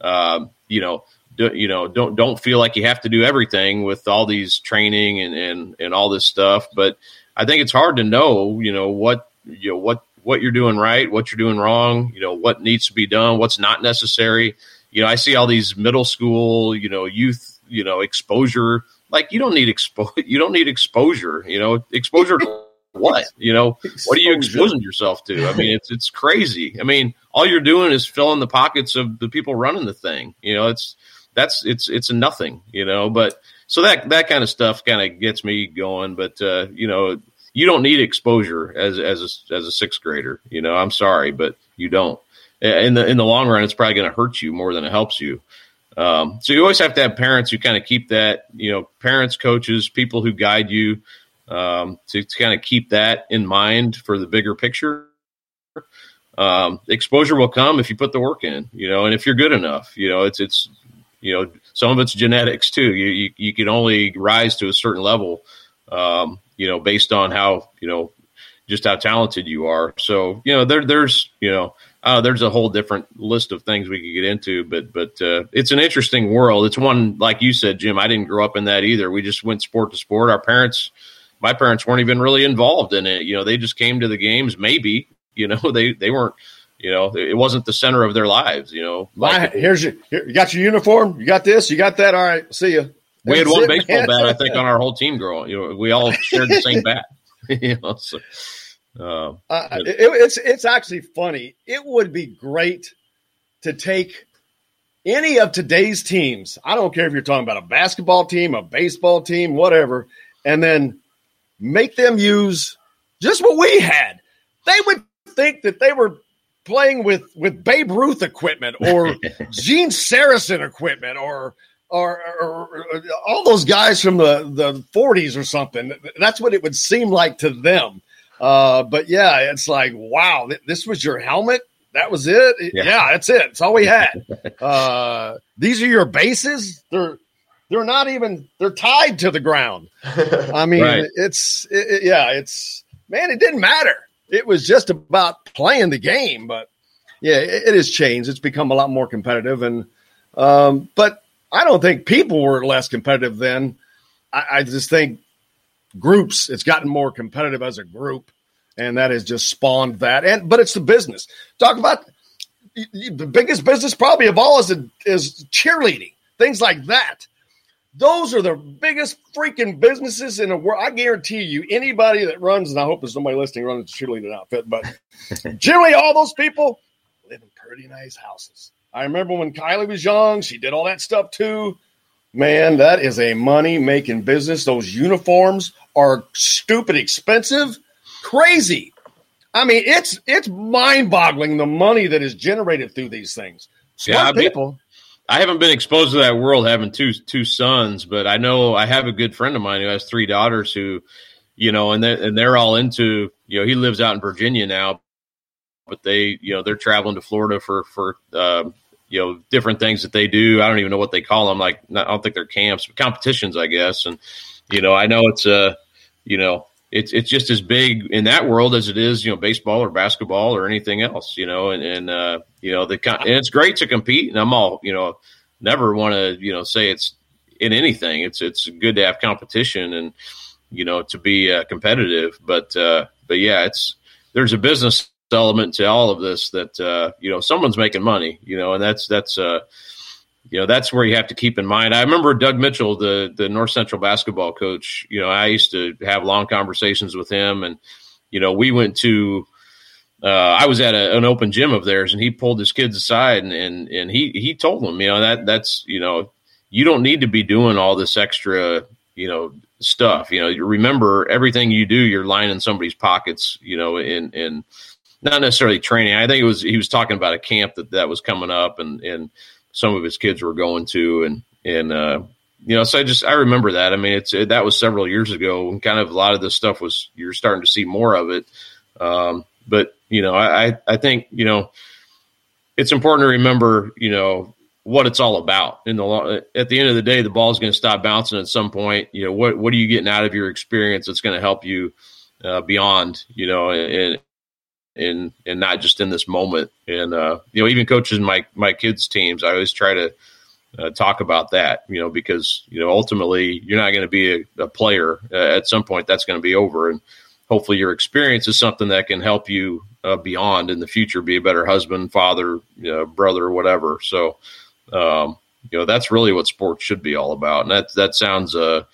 Um, you know, do, you know, don't don't feel like you have to do everything with all these training and and and all this stuff. But I think it's hard to know, you know, what you know what what you're doing right, what you're doing wrong, you know, what needs to be done, what's not necessary. You know, I see all these middle school, you know, youth, you know, exposure. Like you don't need expo *laughs* you don't need exposure, you know, exposure to *laughs* what? You know, what are you exposing yourself to? I mean, it's it's crazy. I mean, all you're doing is filling the pockets of the people running the thing. You know, it's that's it's it's a nothing. You know, but so that that kind of stuff kind of gets me going. But uh, you know, you don't need exposure as as a, as a sixth grader. You know, I'm sorry, but you don't. In the in the long run, it's probably going to hurt you more than it helps you. Um, so you always have to have parents who kind of keep that. You know, parents, coaches, people who guide you um, to, to kind of keep that in mind for the bigger picture. Um, exposure will come if you put the work in, you know, and if you're good enough, you know, it's, it's, you know, some of it's genetics too. You, you, you can only rise to a certain level, um, you know, based on how, you know, just how talented you are. So, you know, there, there's, you know, uh, there's a whole different list of things we could get into, but, but, uh, it's an interesting world. It's one, like you said, Jim, I didn't grow up in that either. We just went sport to sport. Our parents, my parents weren't even really involved in it. You know, they just came to the games. Maybe, you know, *laughs* they they weren't. You know, it wasn't the center of their lives. You know, like, here's your here, you got your uniform. You got this. You got that. All right. See you. We had one it, baseball man. bat, I think, on our whole team growing. You know, we all shared the same *laughs* bat. *laughs* you know, so, uh, uh, it, it's it's actually funny. It would be great to take any of today's teams. I don't care if you're talking about a basketball team, a baseball team, whatever, and then make them use just what we had. They would think that they were playing with with Babe Ruth equipment or *laughs* Gene Sarazen equipment or, or or, or all those guys from the the 40s or something. That's what it would seem like to them. Uh, but yeah, it's like wow, this was your helmet. That was it. Yeah, yeah that's it. It's all we had. *laughs* Uh, these are your bases. They're they're not even they're tied to the ground. I mean, right. it's it, yeah, it's man, it didn't matter. It was just about playing the game, but yeah, it, it has changed. It's become a lot more competitive, and um, but I don't think people were less competitive then. I, I just think groups it's gotten more competitive as a group, and that has just spawned that. And but it's the business. Talk about the biggest business probably of all is is cheerleading, things like that. Those are the biggest freaking businesses in the world. I guarantee you, anybody that runs, and I hope there's somebody listening runs a cheerleading outfit, but *laughs* generally all those people live in pretty nice houses. I remember when Kylie was young, she did all that stuff too. Man, that is a money making business. Those uniforms are stupid expensive, crazy. I mean, it's it's mind boggling the money that is generated through these things. Smart yeah, people. I haven't been exposed to that world having two two sons, but I know I have a good friend of mine who has three daughters who, you know, and they and they're all into you know he lives out in Virginia now, but they you know they're traveling to Florida for for uh, you know different things that they do. I don't even know what they call them. Like I don't think they're camps, but competitions, I guess. And you know I know it's a uh, you know it's it's just as big in that world as it is, you know, baseball or basketball or anything else, you know, and and uh, you know the and it's great to compete, and I'm all you know, never want to you know say it's in anything. It's it's good to have competition and you know to be uh, competitive, but uh, but yeah, it's there's a business element to all of this that uh, you know someone's making money, you know, and that's that's uh you know that's where you have to keep in mind. I remember Doug Mitchell, the the North Central basketball coach. You know, I used to have long conversations with him, and you know, we went to. Uh, I was at a, an open gym of theirs, and he pulled his kids aside, and and and he he told them, you know, that that's you know, you don't need to be doing all this extra, you know, stuff. You know, you remember everything you do, you're lining somebody's pockets, you know, and and not necessarily training. I think it was he was talking about a camp that that was coming up, and and some of his kids were going to, and and uh, you know, so I just I remember that. I mean, it's it, that was several years ago, and kind of a lot of this stuff was you're starting to see more of it. Um, but you know, I I think you know it's important to remember you know what it's all about. In the at the end of the day, the ball's going to stop bouncing at some point. You know, what what are you getting out of your experience that's going to help you uh, beyond? You know, and and and not just in this moment. And uh, you know, even coaches my my kids' teams, I always try to uh, talk about that, you know, because you know ultimately you're not going to be a, a player uh, at some point. That's going to be over, and hopefully your experience is something that can help you uh, beyond in the future, be a better husband, father, you know, brother, whatever. So, um, you know, that's really what sports should be all about, and that that sounds uh,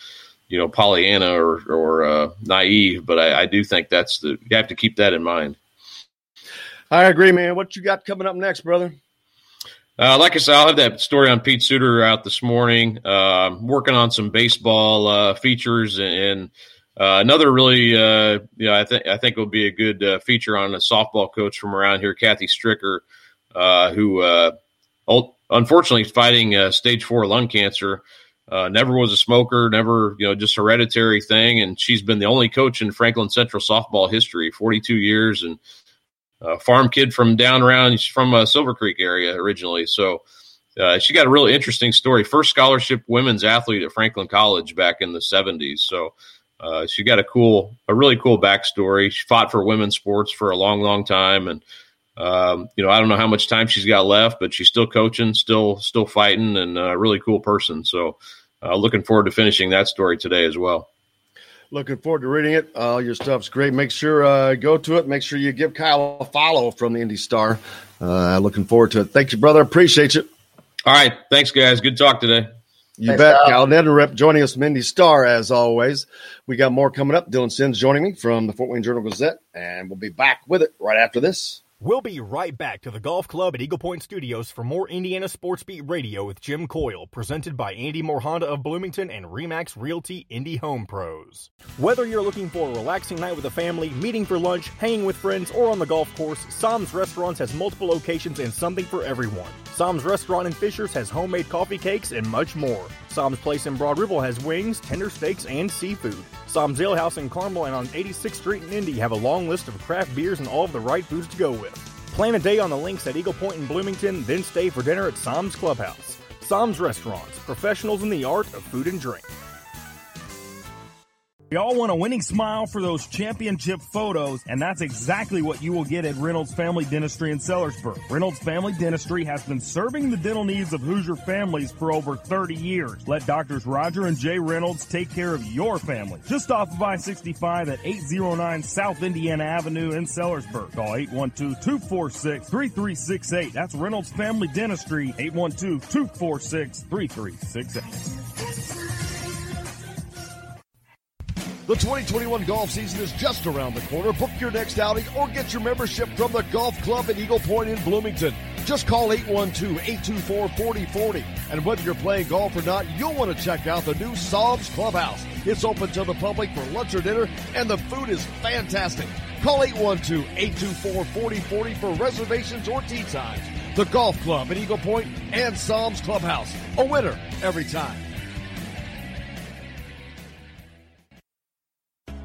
you know, Pollyanna or or uh, naive, but I, I do think that's the you have to keep that in mind. I agree, man. What you got coming up next, brother? Uh, like I said, I'll have that story on Pete Suder out this morning. Uh, working on some baseball uh, features and uh, another really, uh, you know, I think I think will be a good uh, feature on a softball coach from around here, Kathy Stricker, who unfortunately is fighting stage four lung cancer. never was a smoker, never, you know, just hereditary thing, and she's been the only coach in Franklin Central softball history, 42 years, and a farm kid from down around. She's from uh, Silver Creek area originally, so uh, she got a really interesting story. First scholarship women's athlete at Franklin College back in the '70s. So uh, she got a cool, a really cool backstory. She fought for women's sports for a long, long time, and um, you know I don't know how much time she's got left, but she's still coaching, still, still fighting, and a really cool person. So uh, looking forward to finishing that story today as well. Looking forward to reading it. All your stuff's great. Make sure uh, go to it. Make sure you give Kyle a follow from the Indy Star. Uh, looking forward to it. Thank you, brother. Appreciate you. All right. Thanks, guys. Good talk today. You Thanks, bet. Kyle, Kyle Neddenriep joining us from Indy Star as always. We got more coming up. Dylan Sinn joining me from the Fort Wayne Journal Gazette, and we'll be back with it right after this. We'll be right back to the Golf Club at Eagle Point Studios for more Indiana Sports Beat Radio with Jim Coyle, presented by Andy Moore Honda of Bloomington and Remax Realty Indy Home Pros. Whether you're looking for a relaxing night with the family, meeting for lunch, hanging with friends, or on the golf course, Sam's Restaurants has multiple locations and something for everyone. Sam's Restaurant in Fishers has homemade coffee cakes and much more. Sam's Place in Broad Ripple has wings, tender steaks, and seafood. Sam's Ale House in Carmel and on 86th Street in Indy have a long list of craft beers and all of the right foods to go with. Plan a day on the links at Eagle Point in Bloomington, then stay for dinner at Sam's Clubhouse. Sam's Restaurants, professionals in the art of food and drink. We all want a winning smile for those championship photos, and that's exactly what you will get at Reynolds Family Dentistry in Sellersburg. Reynolds Family Dentistry has been serving the dental needs of Hoosier families for over 30 years. Let doctors Roger and Jay Reynolds take care of your family. Just off of I-65 at 809 South Indiana Avenue in Sellersburg. Call 812-246-3368. That's Reynolds Family Dentistry, 812-246-3368. The 2021 golf season is just around the corner. Book your next outing or get your membership from the Golf Club at Eagle Point in Bloomington. Just call 812-824-4040. And whether you're playing golf or not, you'll want to check out the new Sam's Clubhouse. It's open to the public for lunch or dinner, and the food is fantastic. Call 812-824-4040 for reservations or tee times. The Golf Club at Eagle Point and Sam's Clubhouse. A winner every time.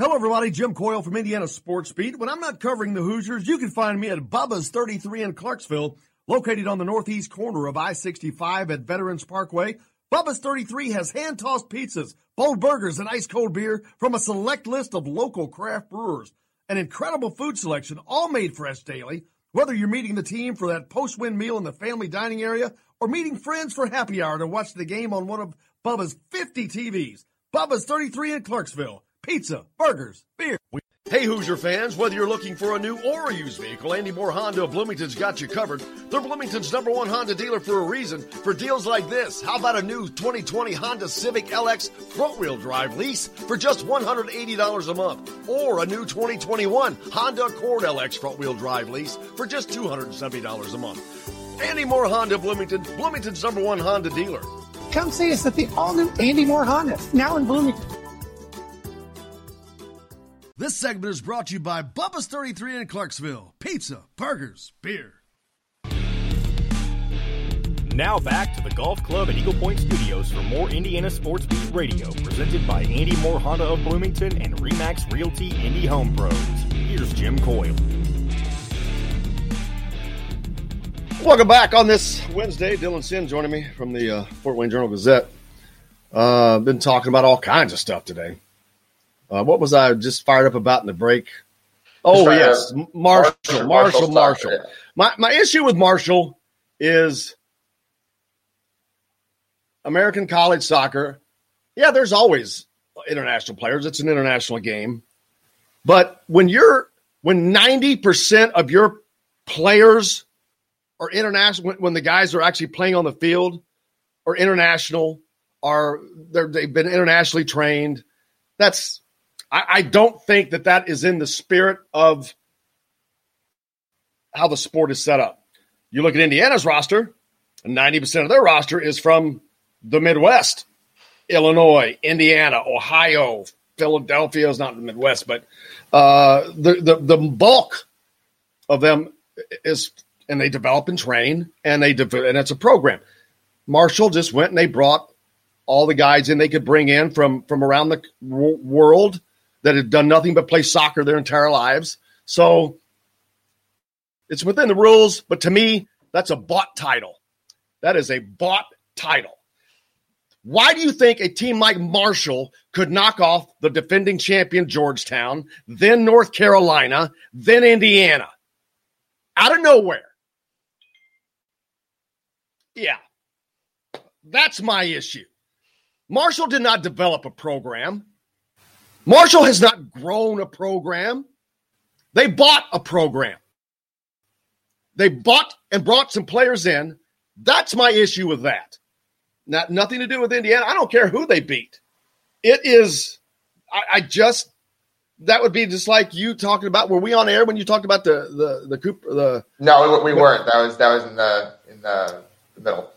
Hello, everybody. Jim Coyle from Indiana Sports Beat. When I'm not covering the Hoosiers, you can find me at Bubba's 33 in Clarksville, located on the northeast corner of I-65 at Veterans Parkway. Bubba's 33 has hand-tossed pizzas, bold burgers, and ice-cold beer from a select list of local craft brewers. An incredible food selection, all made fresh daily. Whether you're meeting the team for that post-win meal in the family dining area or meeting friends for happy hour to watch the game on one of Bubba's 50 TVs. Bubba's 33 in Clarksville pizza, burgers, beer. Hey Hoosier fans, whether you're looking for a new or a used vehicle, Andy Moore Honda of Bloomington's got you covered. They're Bloomington's number one Honda dealer for a reason. For deals like this, how about a new 2020 Honda Civic LX front wheel drive lease for just $180 a month? Or a new 2021 Honda Accord LX front wheel drive lease for just $270 a month. Andy Moore Honda of Bloomington, Bloomington's number one Honda dealer. Come see us at the all new Andy Moore Honda, now in Bloomington. This segment is brought to you by Bubba's 33 in Clarksville. Pizza, burgers, beer. Now back to the Golf Club at Eagle Point Studios for more Indiana Sports Beat Radio, presented by Andy Moore Honda of Bloomington and Remax Realty Indy Home Pros. Here's Jim Coyle. Welcome back on this Wednesday. Dylan Sinn joining me from the uh, Fort Wayne Journal Gazette. Uh, been talking about all kinds of stuff today. Uh, what was I just fired up about in the break? Oh yes, Marshall, Marshall, Marshall. Marshall. My my issue with Marshall is American college soccer. Yeah, there's always international players. It's an international game, but when you're when ninety percent of your players are international, when, when the guys are actually playing on the field, are international, are they've been internationally trained. That's I, I don't think that that is in the spirit of how the sport is set up. You look at Indiana's roster, 90% of their roster is from the Midwest Illinois, Indiana, Ohio, Philadelphia is not in the Midwest, but uh, the, the, the bulk of them is, and they develop and train, and they and it's a program. Marshall just went and they brought all the guys in they could bring in from from around the world that had done nothing but play soccer their entire lives. So it's within the rules, but to me, that's a bought title. That is a bought title. Why do you think a team like Marshall could knock off the defending champion Georgetown, then North Carolina, then Indiana? Out of nowhere. Yeah. That's my issue. Marshall did not develop a program. Marshall has not grown a program. They bought a program. They bought and brought some players in. That's my issue with that. Not nothing to do with Indiana. I don't care who they beat. It is. I, I just that would be just like you talking about. Were we on air when you talked about the the the Cooper? The no, we, we weren't. That was that was in the in the, the middle.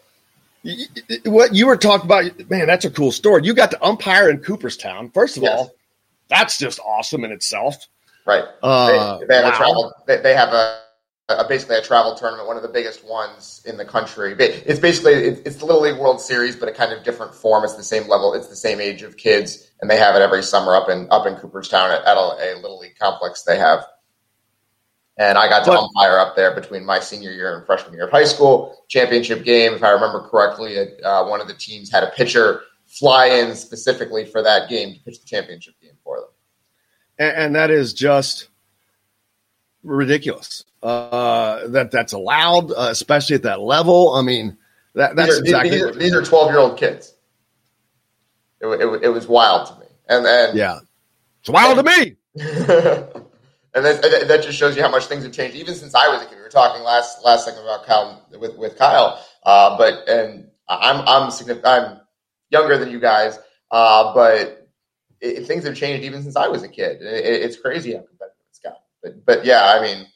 What you were talking about, man, that's a cool story. You got to umpire in Cooperstown. First of yes. all, that's just awesome in itself. Right. Uh, they, they, have wow. a travel. They, they have a, a, basically a travel tournament, one of the biggest ones in the country. It's basically it's the Little League World Series, but a kind of different form. It's the same level. It's the same age of kids, and they have it every summer up in up in Cooperstown at, at a, a Little League complex they have. And I got to but, umpire up there between my senior year and freshman year of high school. Championship game, if I remember correctly, uh, one of the teams had a pitcher fly in specifically for that game to pitch the championship game for them. And, and that is just ridiculous. Uh, that that's allowed, uh, especially at that level. I mean, that, that's these are, exactly these, these are twelve year old kids. It, it, it, was wild to me, and and yeah, it's wild to me. *laughs* and that, that just shows you how much things have changed, even since I was a kid. We were talking last last second about Kyle with with Kyle, uh, but and I'm I'm I'm younger than you guys, uh, but it, things have changed even since I was a kid. It, it's crazy how competitive it's got. But but yeah, I mean,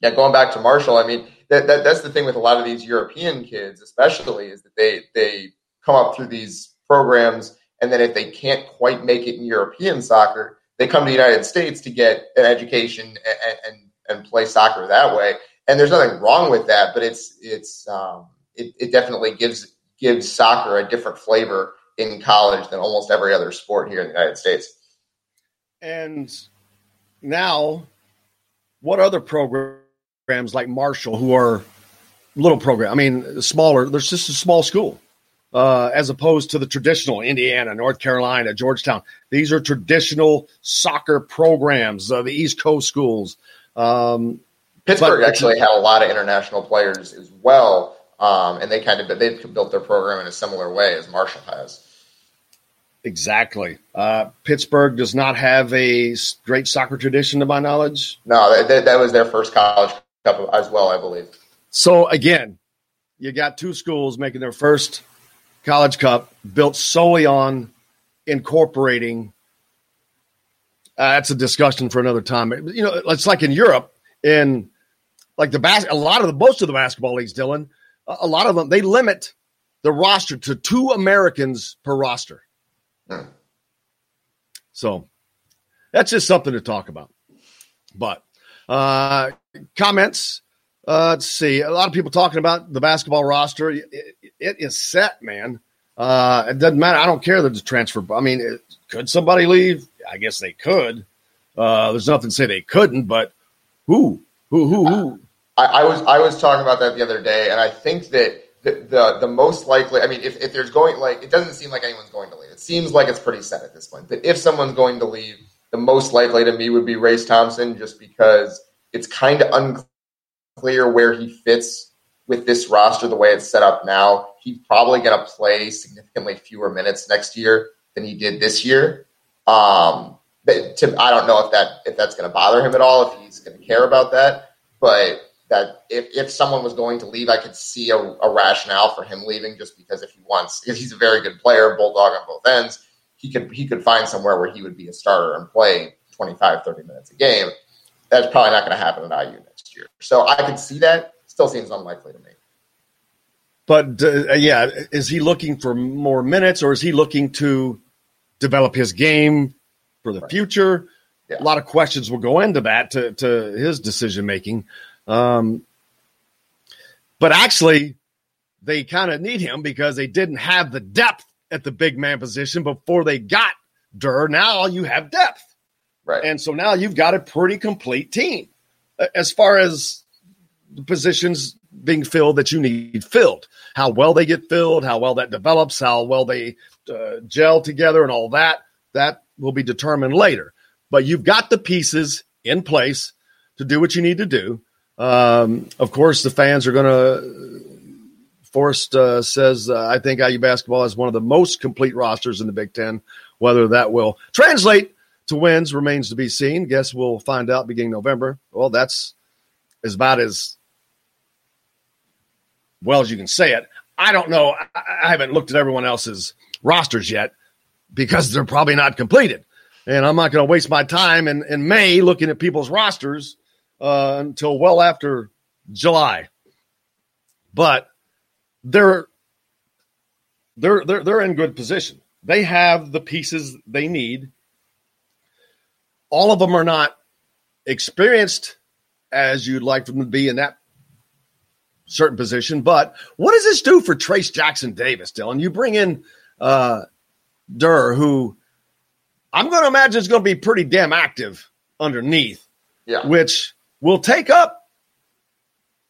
yeah, going back to Marshall, I mean that, that that's the thing with a lot of these European kids, especially, is that they they come up through these programs, and then if they can't quite make it in European soccer, they come to the United States to get an education and and, and play soccer that way. And there's nothing wrong with that, but it's it's um, it, it definitely gives gives soccer a different flavor in college than almost every other sport here in the United States. And now, what other programs like Marshall, who are little program? I mean, smaller. There's just a small school, uh, as opposed to the traditional Indiana, North Carolina, Georgetown. These are traditional soccer programs. Uh, the East Coast schools. Um, Pittsburgh actually had a lot of international players as well. Um, and they kind of they've built their program in a similar way as Marshall has. Exactly. Uh, Pittsburgh does not have a great soccer tradition, to my knowledge. No, that, that was their first college cup as well, I believe. So again, you got two schools making their first college cup built solely on incorporating. Uh, that's a discussion for another time. You know, it's like in Europe, in like the bas- a lot of the most of the basketball leagues, Dylan, a, a lot of them they limit the roster to two Americans per roster. So that's just something to talk about. But uh, comments. Uh, let's see. A lot of people talking about the basketball roster. It, it is set, man. Uh, it doesn't matter. I don't care that the transfer. I mean, it, could somebody leave? I guess they could. Uh, there's nothing to say they couldn't, but who, who, who, who? I, I was I was talking about that the other day, and I think that the, the most likely. I mean, if, if there's going like it doesn't seem like anyone's going to leave. It seems like it's pretty set at this point. But if someone's going to leave, the most likely to me would be Race Thompson, just because it's kind of unclear where he fits with this roster the way it's set up now. He's probably going to play significantly fewer minutes next year than he did this year. Um, to, I don't know if that if that's going to bother him at all, if he's going to care about that. But that if, if someone was going to leave, I could see a, a rationale for him leaving just because if he wants, if he's a very good player, bulldog on both ends, he could he could find somewhere where he would be a starter and play 25, 30 minutes a game. That's probably not going to happen at IU next year. So I could see that. Still seems unlikely to me. But uh, yeah, is he looking for more minutes or is he looking to develop his game for the right. future? Yeah. A lot of questions will go into that to, to his decision making. Um, but actually, they kind of need him because they didn't have the depth at the big man position before they got Durr. Now you have depth. Right. And so now you've got a pretty complete team as far as the positions being filled that you need filled. How well they get filled, how well that develops, how well they uh, gel together, and all that, that will be determined later. But you've got the pieces in place to do what you need to do. Um, of course, the fans are going to. Forrest uh, says, uh, I think IU basketball has one of the most complete rosters in the Big Ten. Whether that will translate to wins remains to be seen. Guess we'll find out beginning November. Well, that's as about as well as you can say it. I don't know. I haven't looked at everyone else's rosters yet because they're probably not completed. And I'm not going to waste my time in, in May looking at people's rosters uh, until well after July. But they're they're they're they're in good position. They have the pieces they need all of them are not experienced as you'd like them to be in that certain position. But what does this do for Trayce Jackson Davis, Dylan? You bring in uh, Durr, who I'm going to imagine is going to be pretty damn active underneath, yeah. which will take up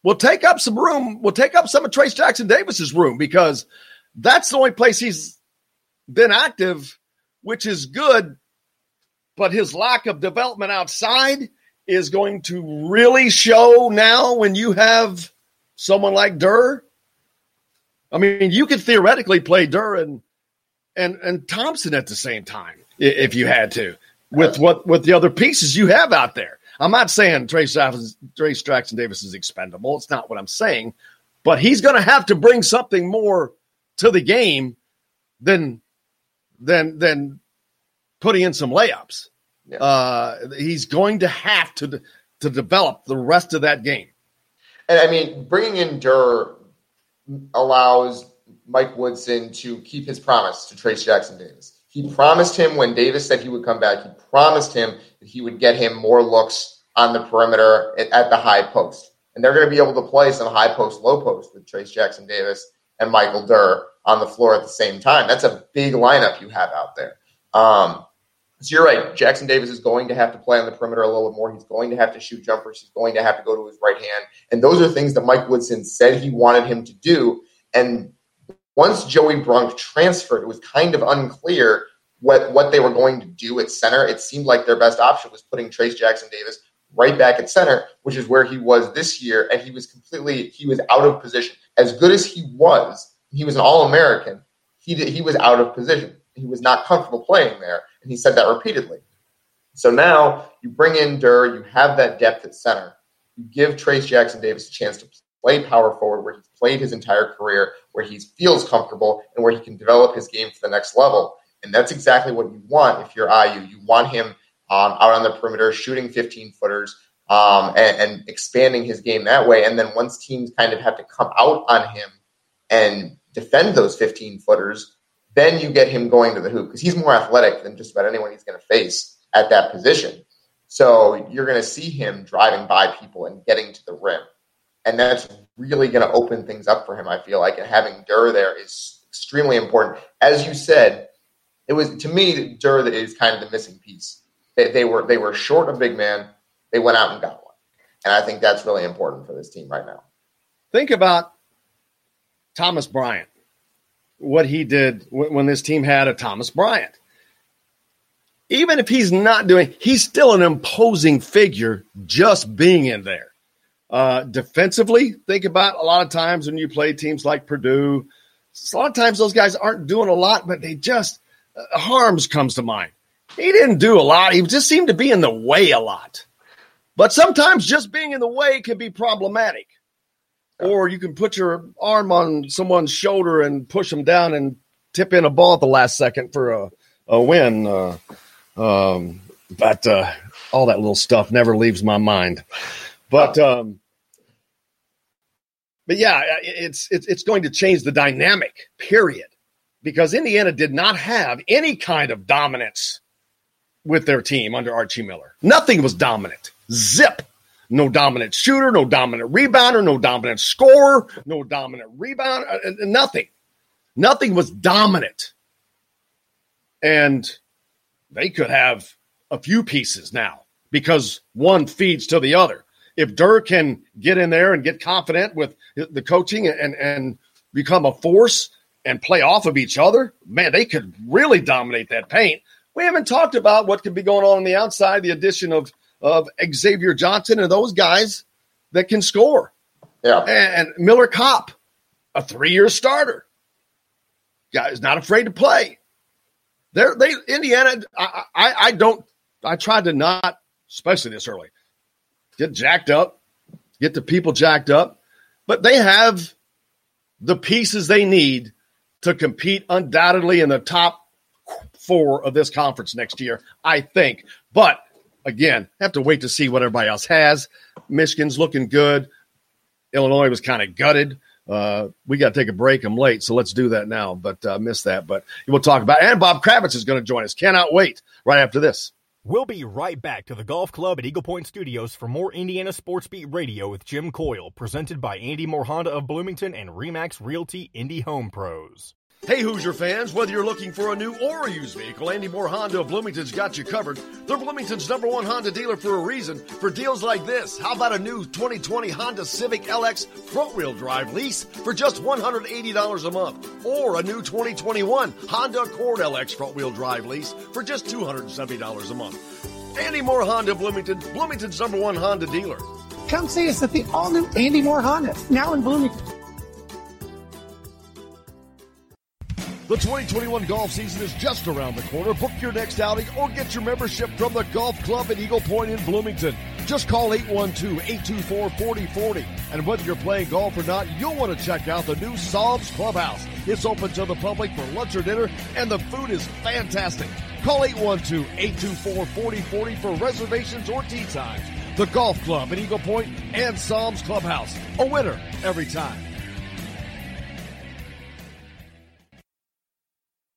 will take up some room. Will take up some of Trayce Jackson Davis's room because that's the only place he's been active, which is good but his lack of development outside is going to really show now when you have someone like Durr. I mean, you could theoretically play Durr and and and Thompson at the same time if you had to, with uh, what with the other pieces you have out there. I'm not saying Trayce Jackson, Trayce Jackson Davis is expendable. It's not what I'm saying, but he's going to have to bring something more to the game than than than putting in some layups. Yeah. Uh, he's going to have to to develop the rest of that game. And I mean, bringing in Durr allows Mike Woodson to keep his promise to Trayce Jackson Davis. He promised him when Davis said he would come back, he promised him that he would get him more looks on the perimeter at, at the high post. And they're going to be able to play some high post, low post with Trayce Jackson Davis and Michael Durr on the floor at the same time. That's a big lineup you have out there. Um, so you're right. Jackson Davis is going to have to play on the perimeter a little bit more. He's going to have to shoot jumpers. He's going to have to go to his right hand. And those are things that Mike Woodson said he wanted him to do. And once Joey Brunk transferred, it was kind of unclear what, what they were going to do at center. It seemed like their best option was putting Trayce Jackson Davis right back at center, which is where he was this year. And he was completely, he was out of position. As good as he was, he was an All American. He, did, he was out of position he was not comfortable playing there, and he said that repeatedly. So now you bring in Durr, you have that depth at center. You give Trayce Jackson Davis a chance to play power forward where he's played his entire career, where he feels comfortable, and where he can develop his game to the next level. And that's exactly what you want if you're IU. You want him um, out on the perimeter, shooting 15 footers, um, and, and, expanding his game that way. And then once teams kind of have to come out on him and defend those 15 footers, then you get him going to the hoop because he's more athletic than just about anyone he's going to face at that position. So you're going to see him driving by people and getting to the rim. And that's really going to open things up for him, I feel like. And having Durr there is extremely important. As you said, it was to me Durr is kind of the missing piece. They, they were they were short a big man. They went out and got one, and I think that's really important for this team right now. Think about Thomas Bryant, what he did when this team had a Thomas Bryant. Even if he's not doing, he's still an imposing figure just being in there. Uh, defensively, think about a lot of times when you play teams like Purdue, a lot of times those guys aren't doing a lot, but they just uh, Haarms comes to mind. He didn't do a lot. He just seemed to be in the way a lot. But sometimes just being in the way can be problematic. Or you can put your arm on someone's shoulder and push them down and tip in a ball at the last second for a, a win. Uh, um, but uh, all that little stuff never leaves my mind. But um, but yeah, it's, it's it's going to change the dynamic. Period, because Indiana did not have any kind of dominance with their team under Archie Miller. Nothing was dominant. Zip. No dominant shooter, no dominant rebounder, no dominant scorer, no dominant rebound, uh, uh, nothing. Nothing was dominant. And they could have a few pieces now because one feeds to the other. If Durr can get in there and get confident with the coaching and, and become a force and play off of each other, man, they could really dominate that paint. We haven't talked about what could be going on on the outside, the addition of of Xavier Johnson and those guys that can score. Yeah. And, Miller Kopp, a three year starter. Guy is not afraid to play. They're, they Indiana, I, I, I don't I tried to not, especially this early, get jacked up, get the people jacked up, but they have the pieces they need to compete undoubtedly in the top four of this conference next year, I think. But again, have to wait to see what everybody else has. Michigan's looking good. Illinois was kind of gutted. Uh, we got to take a break. I'm late, so let's do that now. But uh, missed that. But we'll talk about. It. And Bob Kravitz is going to join us. Cannot wait. Right after this. We'll be right back to the golf club at Eagle Point Studios for more Indiana Sports Beat Radio with Jim Coyle, presented by Andy Moore Honda of Bloomington and Remax Realty Indy Home Pros. Hey Hoosier fans, whether you're looking for a new or a used vehicle, Andy Moore Honda of Bloomington's got you covered. They're Bloomington's number one Honda dealer for a reason. For deals like this, how about a new 2020 Honda Civic LX front wheel drive lease for just $180 a month? Or a new 2021 Honda Accord LX front wheel drive lease for just $270 a month. Andy Moore Honda Bloomington, Bloomington's number one Honda dealer. Come see us at the all new Andy Moore Honda, now in Bloomington. The 2021 golf season is just around the corner. Book your next outing or get your membership from the Golf Club at Eagle Point in Bloomington. Just call 812-824-4040. And whether you're playing golf or not, you'll want to check out the new Sam's Clubhouse. It's open to the public for lunch or dinner, and the food is fantastic. Call 812-824-4040 for reservations or tee times. The Golf Club at Eagle Point and Sam's Clubhouse. A winner every time.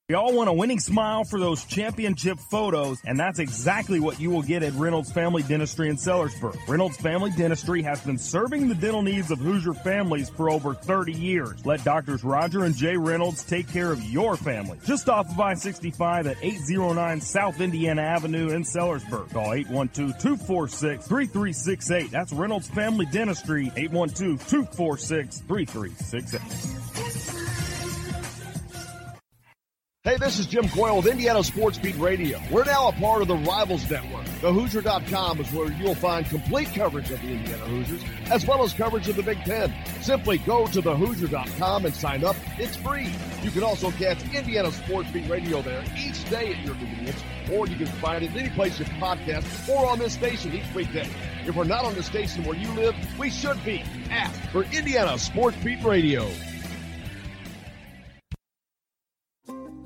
We all want a winning smile for those championship photos, and that's exactly what you will get at Reynolds Family Dentistry in Sellersburg. Reynolds Family Dentistry has been serving the dental needs of Hoosier families for over 30 years. Let doctors Roger and Jay Reynolds take care of your family. Just off of I-65 at 809 South Indiana Avenue in Sellersburg. Call 812-246-3368. That's Reynolds Family Dentistry, 812-246-3368. Hey, this is Jim Coyle with Indiana Sports Beat Radio. We're now a part of the Rivals Network. TheHoosier.com is where you'll find complete coverage of the Indiana Hoosiers, as well as coverage of the Big Ten. Simply go to TheHoosier.com and sign up. It's free. You can also catch Indiana Sports Beat Radio there each day at your convenience, or you can find it any place you podcast or on this station each weekday. If we're not on the station where you live, we should be. Ask for Indiana Sports Beat Radio.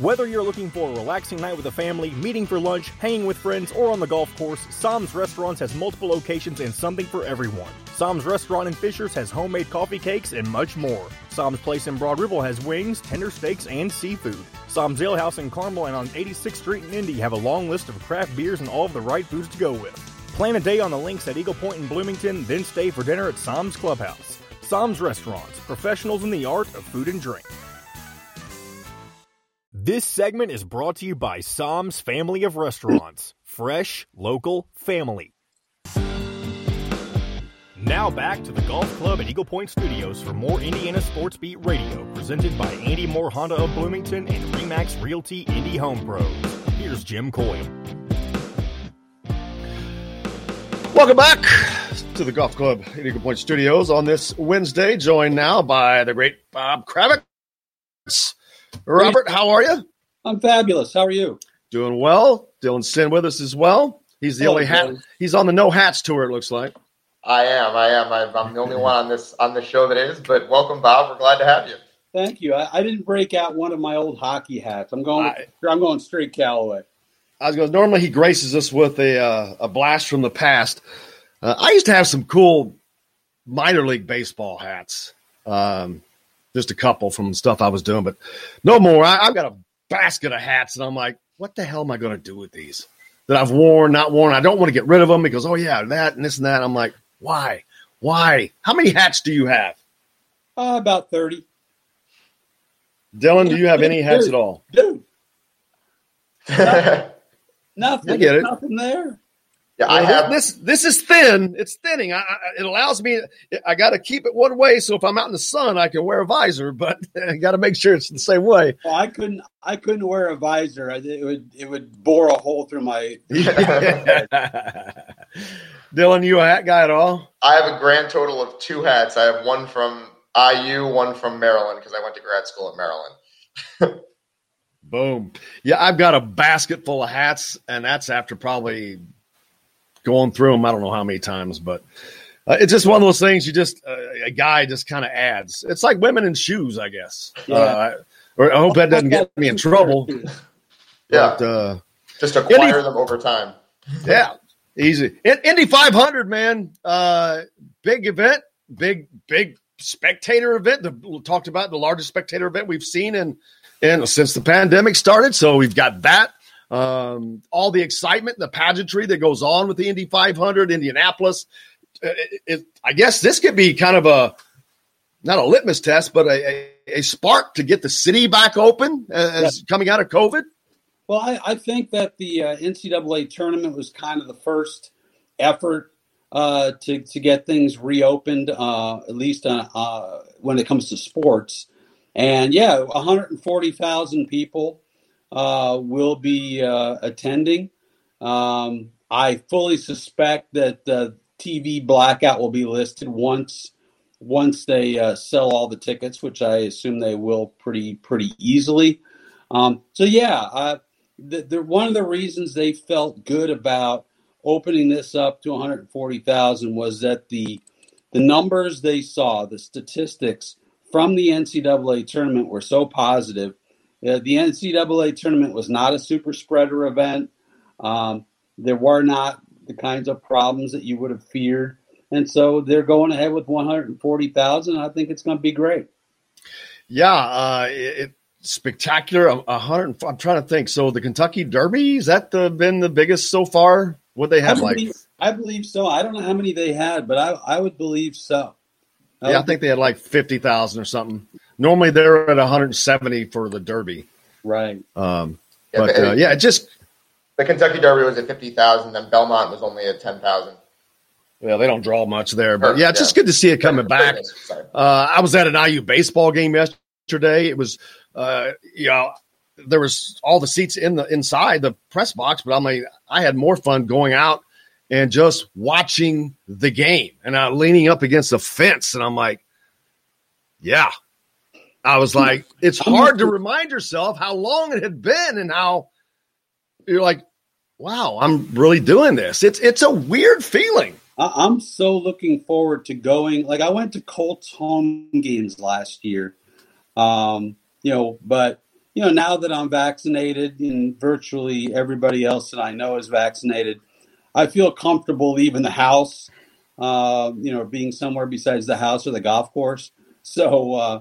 Whether you're looking for a relaxing night with a family, meeting for lunch, hanging with friends, or on the golf course, Sam's Restaurants has multiple locations and something for everyone. Sam's Restaurant in Fishers has homemade coffee cakes and much more. Sam's Place in Broad Ripple has wings, tender steaks, and seafood. Sam's Ale House in Carmel and on 86th Street in Indy have a long list of craft beers and all of the right foods to go with. Plan a day on the links at Eagle Point in Bloomington, then stay for dinner at Sam's Clubhouse. Sam's Restaurants, professionals in the art of food and drink. This segment is brought to you by Sam's Family of Restaurants. Fresh, local, family. Now back to the Golf Club at Eagle Point Studios for more Indiana Sports Beat Radio, presented by Andy Moore Honda of Bloomington and Remax Realty Indy Home Pros. Here's Jim Coyle. Welcome back to the Golf Club at Eagle Point Studios on this Wednesday, joined now by the great Bob Kravitz. Robert, how are you? I'm fabulous. How are you? Doing well. Dylan Sinn with us as well. He's the Oh, only hat. good. He's on the no hats tour. It looks like. I am. I am. I, I'm the only one on this on the show that is. But welcome, Bob. We're glad to have you. Thank you. I, I didn't break out one of my old hockey hats. I'm going. I'm going straight Callaway. I was going. Normally, he graces us with a uh, a blast from the past. Uh, I used to have some cool minor league baseball hats. Um, just a couple from stuff I was doing, but no more. I, I've got a basket of hats, and I'm like, what the hell am I going to do with these that I've worn, not worn? I don't want to get rid of them because oh yeah, that and this and that. I'm like, why, why? How many hats do you have, Uh, about thirty. Dylan? Do you have any hats at all? Dude, *laughs* nothing. I get it. Nothing there. Yeah, I have. this. This is thin. It's thinning. I, I, it allows me. I got to keep it one way, so if I'm out in the sun, I can wear a visor. But *laughs* I got to make sure it's the same way. Well, I couldn't. I couldn't wear a visor. It would. It would bore a hole through my. *laughs* *laughs* Dylan, you a hat guy at all? I have a grand total of two hats. I have one from IU, one from Maryland because I went to grad school at Maryland. Boom. Yeah, I've got a basket full of hats, and that's after probably going through them. I don't know how many times, but uh, it's just one of those things. You just uh, a guy just kind of adds. It's like women in shoes, I guess. Yeah. Uh, or I hope that doesn't get me in trouble. Yeah. But, uh, Just acquire Any- them over time. Yeah, easy. In- Indy 500, man, uh, big event, big big spectator event. The, we talked about the largest spectator event we've seen in in since the pandemic started. So we've got that. Um, all the excitement, the pageantry that goes on with the Indy 500, Indianapolis. Uh, It, it, I guess this could be kind of a not a litmus test, but a, a, a spark to get the city back open as coming out of COVID. Well, I, I think that the uh, NCAA tournament was kind of the first effort uh, to to get things reopened, uh, at least uh, uh, when it comes to sports. And yeah, 140,000 people uh, will be uh, attending. Um, I fully suspect that the TV blackout will be listed once once they uh, sell all the tickets, which I assume they will pretty pretty easily. Um, so yeah, uh, the, the, one of the reasons they felt good about opening this up to 140,000 was that the the numbers they saw, the statistics from the NCAA tournament were so positive. Uh, the NCAA tournament was not a super spreader event. Um, there were not the kinds of problems that you would have feared. And so they're going ahead with 140,000. I think it's going to be great. Yeah, uh, it, spectacular. A, hundred. I'm trying to think. So the Kentucky Derby is that the been the biggest so far? What they have I like? believe, I believe so. I don't know how many they had, but I I would believe so. yeah, I think they had like fifty thousand or something. Normally they're at 170 for the Derby. Right. Um, Yeah, but but- uh, yeah, it just The Kentucky Derby was at fifty thousand, then Belmont was only at ten thousand. well, they don't draw much there, but yeah, it's Yeah. just good to see it coming back. Uh, I was at an IU baseball game yesterday. It was, uh, you know, there was all the seats in the inside the press box, but I mean, I had more fun going out and just watching the game and uh, leaning up against the fence, and I'm like, yeah. I was like, it's hard to remind yourself how long it had been and how you're like, wow, I'm really doing this. It's it's a weird feeling. I, I'm so looking forward to going. Like I went to Colts home games last year, um, you know, but you know now that I'm vaccinated and virtually everybody else that I know is vaccinated, I feel comfortable leaving the house. Uh, you know, being somewhere besides the house or the golf course. So uh,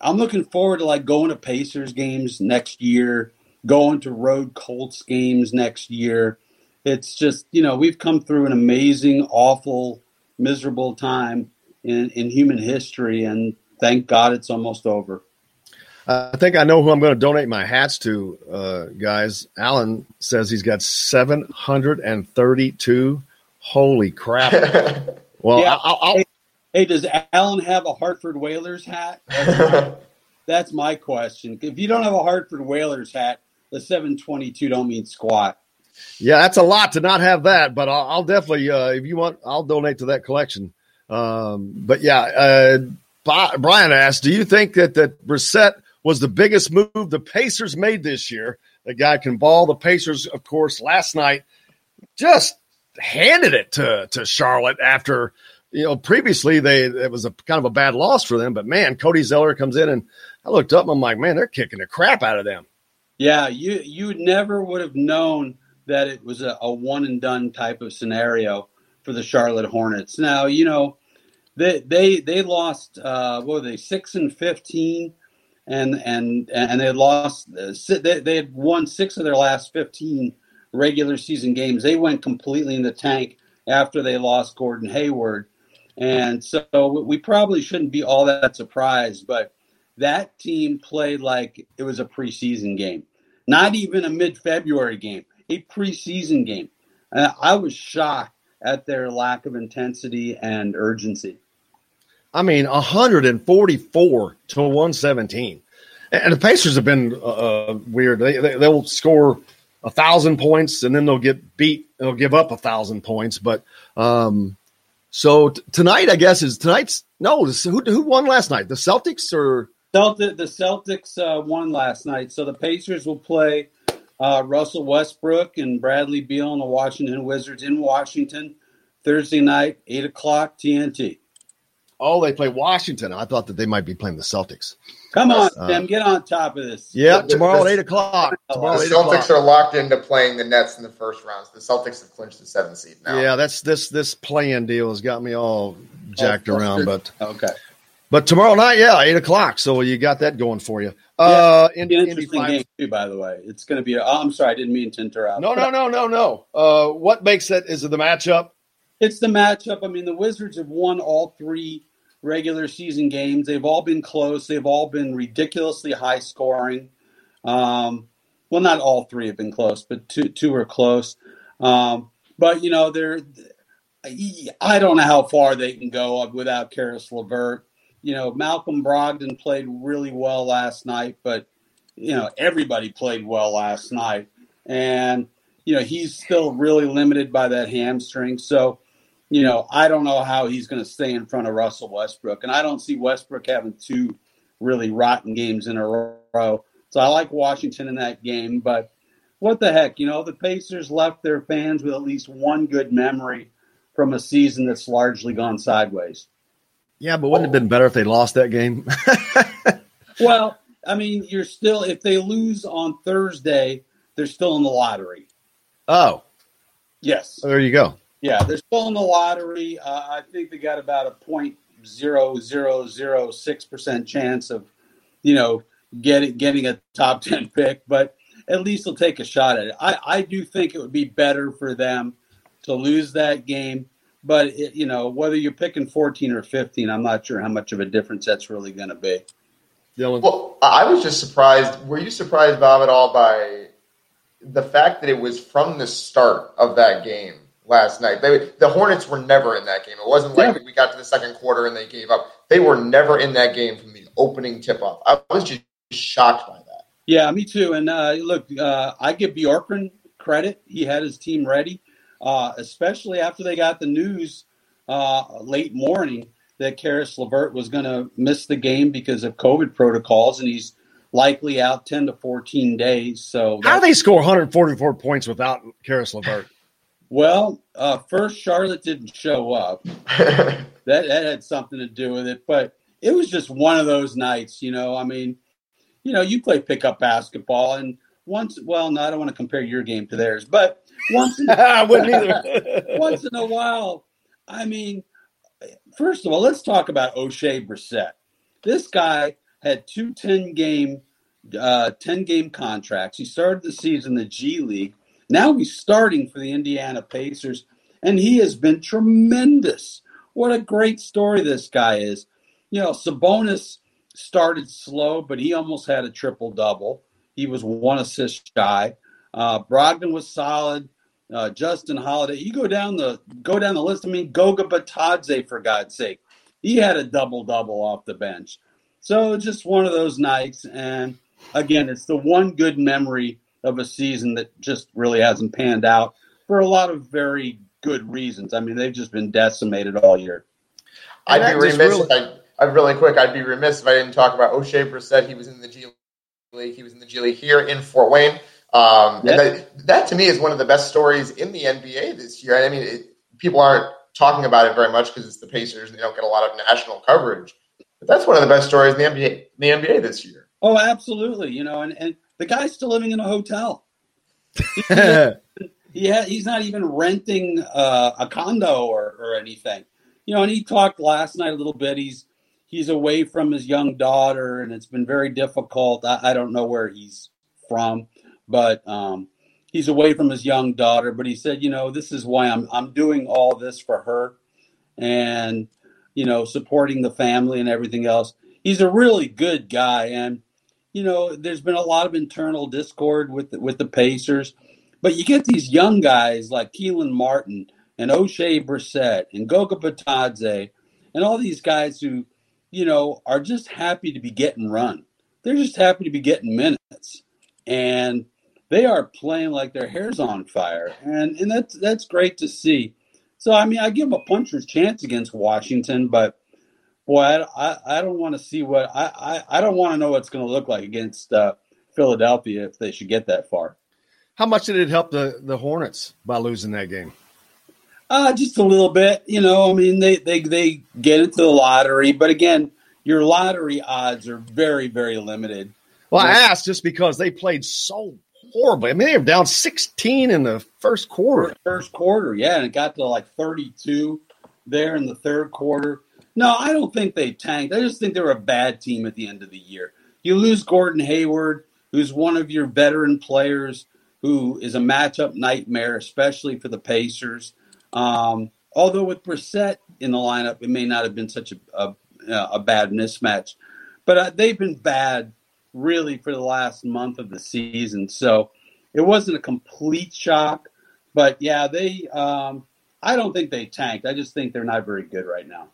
I'm looking forward to like going to Pacers games next year, going to road Colts games next year. It's just, you know, we've come through an amazing, awful, miserable time in, in human history, and thank God it's almost over. Uh, I think I know who I'm going to donate my hats to, uh, guys. Alan says he's got 732. Holy crap. *laughs* Well, Yeah. I'll, I'll, Hey, does Alan have a Hartford Whalers hat? That's my, *laughs* that's my question. If you don't have a Hartford Whalers hat, the 722 don't mean squat. yeah, that's a lot to not have that, but I'll, I'll definitely, uh, if you want, I'll donate to that collection. Um, but yeah, uh, Brian asked, do you think that, that Brissett was the biggest move the Pacers made this year? The guy can ball. The Pacers, of course, last night just handed it to to Charlotte after you know previously they it was a kind of a bad loss for them. But man, Cody Zeller comes in and I looked up and I'm like, man, they're kicking the crap out of them. Yeah, you you never would have known that it was a, a one and done type of scenario for the Charlotte Hornets. Now you know they they they lost uh, what were they six and fifteen, and and and they lost uh, they they had won six of their last fifteen regular season games. They went completely in the tank after they lost Gordon Hayward, and so we probably shouldn't be all that surprised, but that team played like it was a preseason game, not even a mid February game, a preseason game. And I was shocked at their lack of intensity and urgency. I mean, 144 to 117. And the Pacers have been uh, weird. They, they they'll score a thousand points and then they'll get beat. They'll give up a thousand points. But um, so t- tonight, I guess is tonight's no. This, who who won last night? The Celtics or Celtic, the Celtics uh, won last night, so the Pacers will play uh, Russell Westbrook and Bradley Beal and the Washington Wizards in Washington Thursday night, eight o'clock TNT. oh they play Washington? I thought that they might be playing the Celtics. Come on, Uh, Tim, get on top of this. Yeah, tomorrow the- at eight o'clock. Tomorrow The Celtics o'clock. are locked into playing the Nets in the first rounds. The Celtics have clinched the seventh seed now. Yeah, that's this this playing deal has got me all jacked Oh, around. But okay, but tomorrow night, yeah, eight o'clock. So you got that going for you. Uh, in, an interesting Finals. game too. By the way, it's going to be. A, oh, I'm sorry, I didn't mean to interrupt. No, no, no, no, no. Uh, what makes it? Is it the matchup? It's the matchup. I mean, the Wizards have won all three regular season games. They've all been close. They've all been ridiculously high scoring. Um, well, not all three have been close, but two two are close. Um, but you know, they're. I don't know how far they can go without Caris LeVert. You know, Malcolm Brogdon played really well last night, but you know everybody played well last night, and you know he's still really limited by that hamstring. So, you know, I don't know how he's going to stay in front of Russell Westbrook, and I don't see Westbrook having two really rotten games in a row. So I like Washington in that game, but what the heck, you know, the Pacers left their fans with at least one good memory from a season that's largely gone sideways. Yeah, but wouldn't it have been better if they lost that game? *laughs* Well, I mean, you're still if they lose on Thursday, they're still in the lottery. oh, Yes. there you go. Yeah, they're still in the lottery. Uh, I think they got about a point zero zero zero six percent chance of, you know, getting getting a top *laughs* ten pick, but at least they'll take a shot at it. I, I do think it would be better for them to lose that game, but it, you know whether you're picking 14 or 15, I'm not sure how much of a difference that's really going to be. Well, I was just surprised. Were you surprised, Bob, at all by the fact that it was from the start of that game last night? They, the Hornets were never in that game. It wasn't like we got to the second quarter and they gave up. They were never in that game from the opening tip off. I was just shocked by that. Yeah, me too. And uh, look, uh, I give Bjorkgren credit. He had his team ready, uh, especially after they got the news uh, late morning that Caris LeVert was going to miss the game because of COVID protocols, and he's likely out 10 to 14 days. So how do they score 144 points without Caris LeVert? Well, uh, first Charlotte didn't show up. *laughs* that that had something to do with it, but it was just one of those nights. You know, I mean, you know, you play pickup basketball, and once, well, no, I don't want to compare your game to theirs, but once, in, *laughs* I wouldn't either. *laughs* once in a while, I mean, first of all, let's talk about Oshae Brissett. This guy had two 10 game, uh, 10 game contracts. He started the season in the G League. Now he's starting for the Indiana Pacers, and he has been tremendous. What a great story this guy is. You know, Sabonis started slow, but he almost had a triple double. He was one assist shy. Uh, Brogdon was solid. Uh, Justin Holiday. You go down the go down the list. I mean, Goga Bitadze, for God's sake, he had a double double off the bench. So just one of those nights. And again, it's the one good memory of a season that just really hasn't panned out for a lot of very good reasons. I mean, they've just been decimated all year. I'd be remiss really... if I, I'm really quick. I'd be remiss if I didn't talk about Oshae Brissett. He was in the G League. He was in the G League here in Fort Wayne. Um, yep. And that, that, to me is one of the best stories in the NBA this year. I mean, it, people aren't talking about it very much because it's the Pacers and they don't get a lot of national coverage. But that's one of the best stories in the NBA, the NBA this year. Oh, absolutely. You know, and, and the guy's still living in a hotel. *laughs* yeah, he's not even renting uh, a condo or, or anything. You know, and he talked last night a little bit. He's he's away from his young daughter, and it's been very difficult. I, I don't know where he's from but um, he's away from his young daughter. But he said, you know, this is why I'm I'm doing all this for her, and you know, supporting the family and everything else. He's a really good guy, and you know, there's been a lot of internal discord with the, with the Pacers, but you get these young guys like Kelan Martin and Oshae Brissett and Goga Bitadze and all these guys who, you know, are just happy to be getting run. They're just happy to be getting minutes. And they are playing like their hair's on fire, and and that's that's great to see. So I mean, I give them a puncher's chance against Washington, but boy, I, I, I don't want to see what I, I, I don't want to know what's going to look like against uh, Philadelphia if they should get that far. How much did it help the the Hornets by losing that game? Uh, just a little bit. You know, I mean, they they they get into the lottery, but again, your lottery odds are very very limited. Well, I asked just because they played so horribly. I mean, they were down 16 in the first quarter. First quarter, yeah, and it got to like 32 there in the third quarter. No, I don't think they tanked. I just think they're a bad team at the end of the year. You lose Gordon Hayward, who's one of your veteran players, who is a matchup nightmare, especially for the Pacers. Um, although with Brissett in the lineup, it may not have been such a a, a bad mismatch, but uh, they've been bad really for the last month of the season. So it wasn't a complete shock, but yeah, they. Um, I don't think they tanked. I just think they're not very good right now.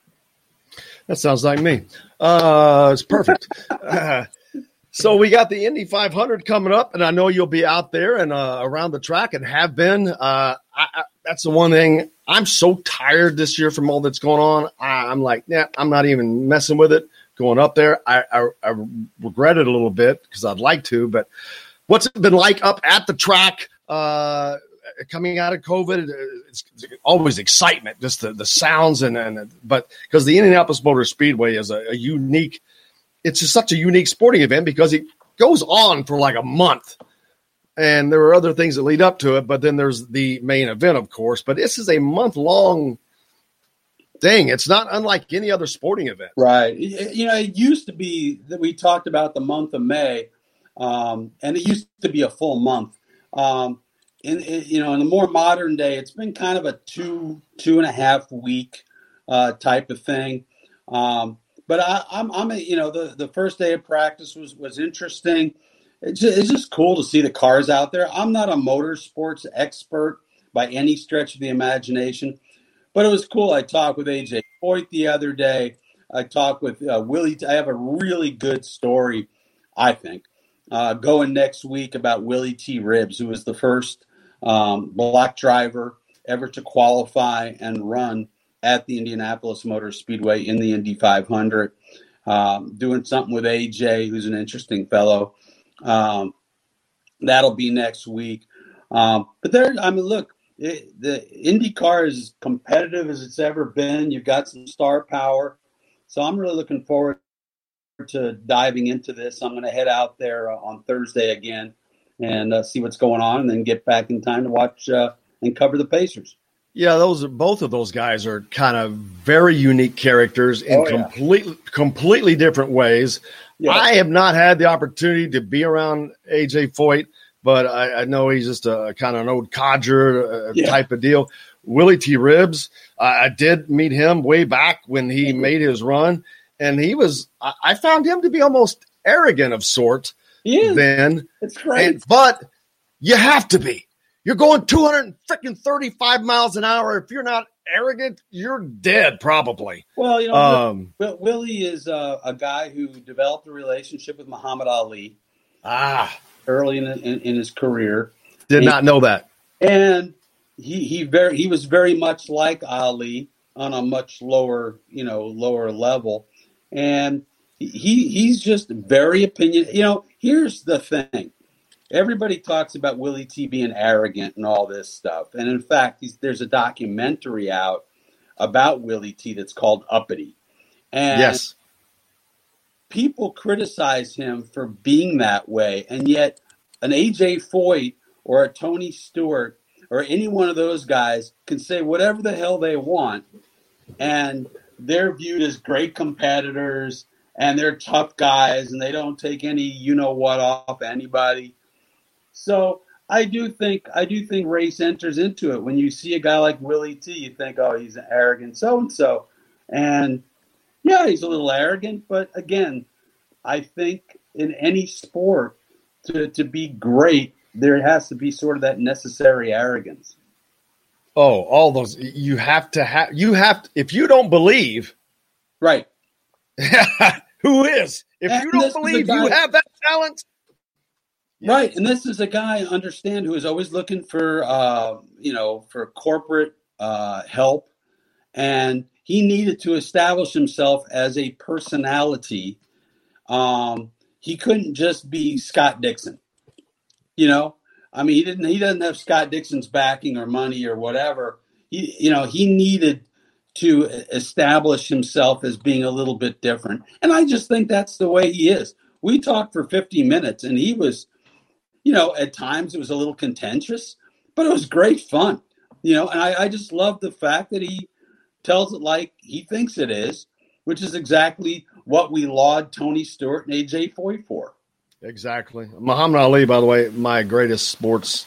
That sounds like me. Uh, it's perfect. uh, *laughs* so we got the Indy 500 coming up, and I know you'll be out there and uh, around the track and have been. Uh, I, I, that's the one thing I'm so tired this year from all that's going on. I, am like, yeah, I'm not even messing with it going up there. I, I, I regret it a little bit because I'd like to, but what's it been like up at the track? Uh, coming out of COVID, it's, always excitement, just the, the sounds and, and but because the Indianapolis Motor Speedway is a, a, unique, it's just such a unique sporting event because it goes on for like a month. And there are other things that lead up to it, but then there's the main event, of course. But this is a month long thing. It's not unlike any other sporting event. Right. You know, it used to be that we talked about the month of May, um, and it used to be a full month. Um, in, in, you know, in the more modern day, it's been kind of a two two and a half week uh, type of thing. Um, but I, I'm, I'm, a, you know, the the first day of practice was was interesting. It's just, it's just cool to see the cars out there. I'm not a motorsports expert by any stretch of the imagination, but it was cool. I talked with AJ Foyt the other day. I talked with uh, Willy. I have a really good story, I think, uh, going next week about Willy T. Ribbs, who was the first um, black driver ever to qualify and run at the Indianapolis Motor Speedway in the Indy 500. Um, doing something with AJ, who's an interesting fellow. Um, that'll be next week. Um, but there, I mean, look, it, the IndyCar is as competitive as it's ever been. You've got some star power, so I'm really looking forward to diving into this. I'm going to head out there uh, on Thursday again and uh, see what's going on, and then get back in time to watch uh, and cover the Pacers. Yeah, those are both of those guys are kind of very unique characters in Oh, yeah. completely completely different ways. Yeah. I have not had the opportunity to be around AJ Foyt, but I, I know he's just a kind of an old codger uh, Yeah. type of deal. Willy T. Ribbs, I I did meet him way back when he Mm-hmm. made his run, and he was. I, I found him to be almost arrogant of sort. Is. Then, It's great. and, but you have to be. You're going 235 miles an hour. If you're not arrogant, you're dead probably. Well, you know, Um, Will, Willy is uh, a guy who developed a relationship with Muhammad Ali Ah, early in, in, in his career, did not know that. and he he very he was very much like Ali on a much lower you know lower level, and he he's just very opinion. You know, here's the thing. Everybody talks about Willy T being arrogant and all this stuff, and in fact, he's, there's a documentary out about Willy T that's called Uppity, and yes. people criticize him for being that way, and yet an AJ Foyt or a Tony Stewart or any one of those guys can say whatever the hell they want, and they're viewed as great competitors and they're tough guys and they don't take any you know what off anybody. So I do think I do think race enters into it. When you see a guy like Willy T, you think, oh, he's an arrogant so and so, and yeah, he's a little arrogant, but again, I think in any sport, to, to be great, there has to be sort of that necessary arrogance. Oh, all those. You have to have. You have. To, if you don't believe, Right. *laughs* who is? If And you don't believe you have that talent, Right. And this is a guy, I understand, who is always looking for, uh, you know, for corporate uh, help. And he needed to establish himself as a personality. Um, he couldn't just be Scott Dixon. You know, I mean, he didn't. He doesn't have Scott Dixon's backing or money or whatever. He, you know, he needed to establish himself as being a little bit different. And I just think that's the way he is. We talked for 50 minutes, and he was, you know, at times it was a little contentious, but it was great fun. You know, and I, I just love the fact that he tells it like he thinks it is, which is exactly what we laud Tony Stewart and AJ Foyt for. exactly. Muhammad Ali, by the way, my greatest sports,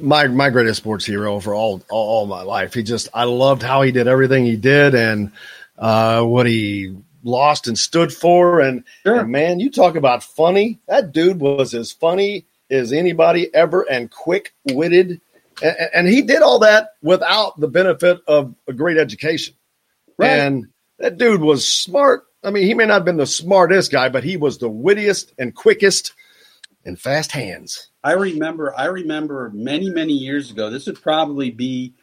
my my greatest sports hero for all all, my life. He just, I loved how he did everything he did and uh, what he lost and stood for. And, and man, you talk about funny. That dude was as funny as anybody ever and quick witted. And, and he did all that without the benefit of a great education. Right. And that dude was smart. I mean, he may not have been the smartest guy, but he was the wittiest and quickest and fast hands. I remember, I remember many, many years ago. This would probably be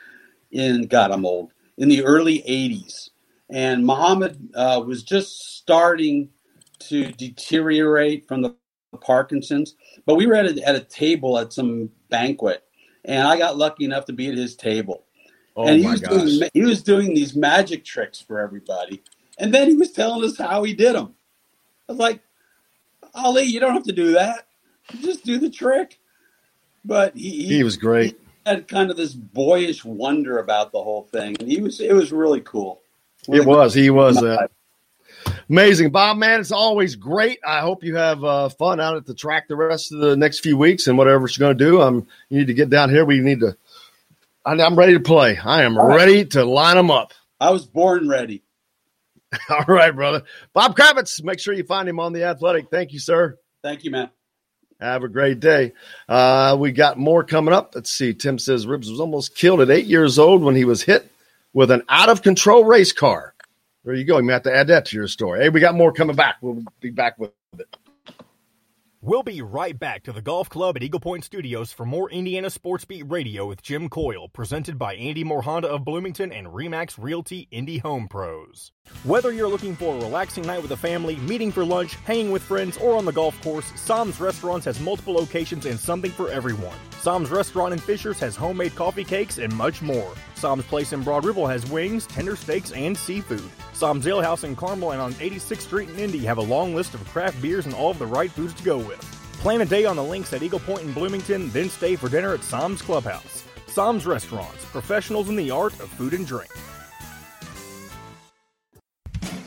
in God, I'm old in the early '80s, and Muhammad uh, was just starting to deteriorate from the Parkinson's. But we were at a, at a table at some banquet, and I got lucky enough to be at his table. Oh and he my was gosh. doing he was doing these magic tricks for everybody, and then he was telling us how he did them. I was like, Ali, you don't have to do that. Just do the trick. But he, He was great. had kind of this boyish wonder about the whole thing, and he was it was really cool. It was. He was uh, *laughs* amazing, Bob. Man, it's always great. I hope you have uh, fun out at the track the rest of the next few weeks and whatever you're going to do. Um, you need to get down here. We need to. I'm ready to play. I am ready to line them up. I was born ready. *laughs* All right, brother. Bob Kravitz. Make sure you find him on the Athletic. Thank you, sir. Thank you, man. Have a great day. Uh, we got more coming up. Let's see. Tim says Ribbs was almost killed at eight years old when he was hit with an out of control race car. There you go. You may have to add that to your story. Hey, we got more coming back. We'll be back with it. We'll be right back to the Golf Club at Eagle Point Studios for more Indiana Sports Beat Radio with Jim Coyle, presented by Andy Moore Honda of Bloomington and Remax Realty Indy Home Pros. Whether you're looking for a relaxing night with a family, meeting for lunch, hanging with friends, or on the golf course, Sam's Restaurants has multiple locations and something for everyone. Sam's Restaurant in Fishers has homemade coffee cakes and much more. Sam's Place in Broad Ripple has wings, tender steaks, and seafood. Sam's Ale House in Carmel and on 86th Street in Indy have a long list of craft beers and all of the right foods to go with. Plan a day on the links at Eagle Point in Bloomington, then stay for dinner at Sam's Clubhouse. Sam's Restaurants, professionals in the art of food and drink.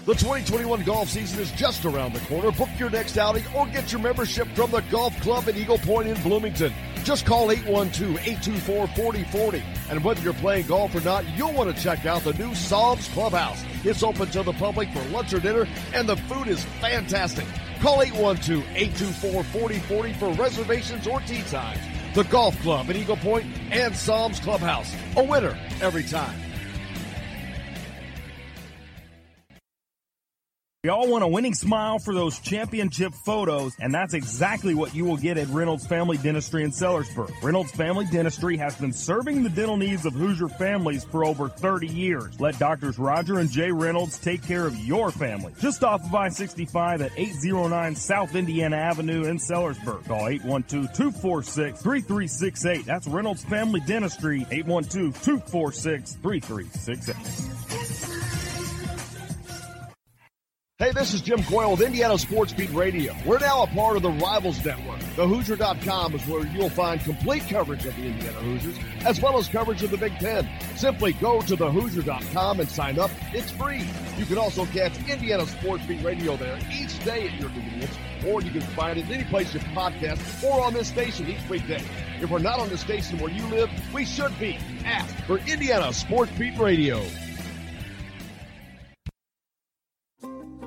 The 2021 golf season is just around the corner. Book your next outing or get your membership from the Golf Club at Eagle Point in Bloomington. Just call 812-824-4040. And whether you're playing golf or not, you'll want to check out the new Sam's Clubhouse. It's open to the public for lunch or dinner, and the food is fantastic. Call 812-824-4040 for reservations or tee times. The Golf Club at Eagle Point and Sam's Clubhouse. A winner every time. We all want a winning smile for those championship photos, and that's exactly what you will get at Reynolds Family Dentistry in Sellersburg. Reynolds Family Dentistry has been serving the dental needs of Hoosier families for over 30 years. Let doctors Roger and Jay Reynolds take care of your family. Just off of I-65 at 809 South Indiana Avenue in Sellersburg. Call 812-246-3368. That's Reynolds Family Dentistry, 812-246-3368. Hey, this is Jim Coyle with Indiana Sports Beat Radio. We're now a part of the Rivals Network. TheHoosier.com is where you'll find complete coverage of the Indiana Hoosiers, as well as coverage of the Big Ten. Simply go to TheHoosier.com and sign up. It's free. You can also catch Indiana Sports Beat Radio there each day at your convenience, or you can find it any place you podcast or on this station each weekday. If we're not on the station where you live, we should be. Ask for Indiana Sports Beat Radio.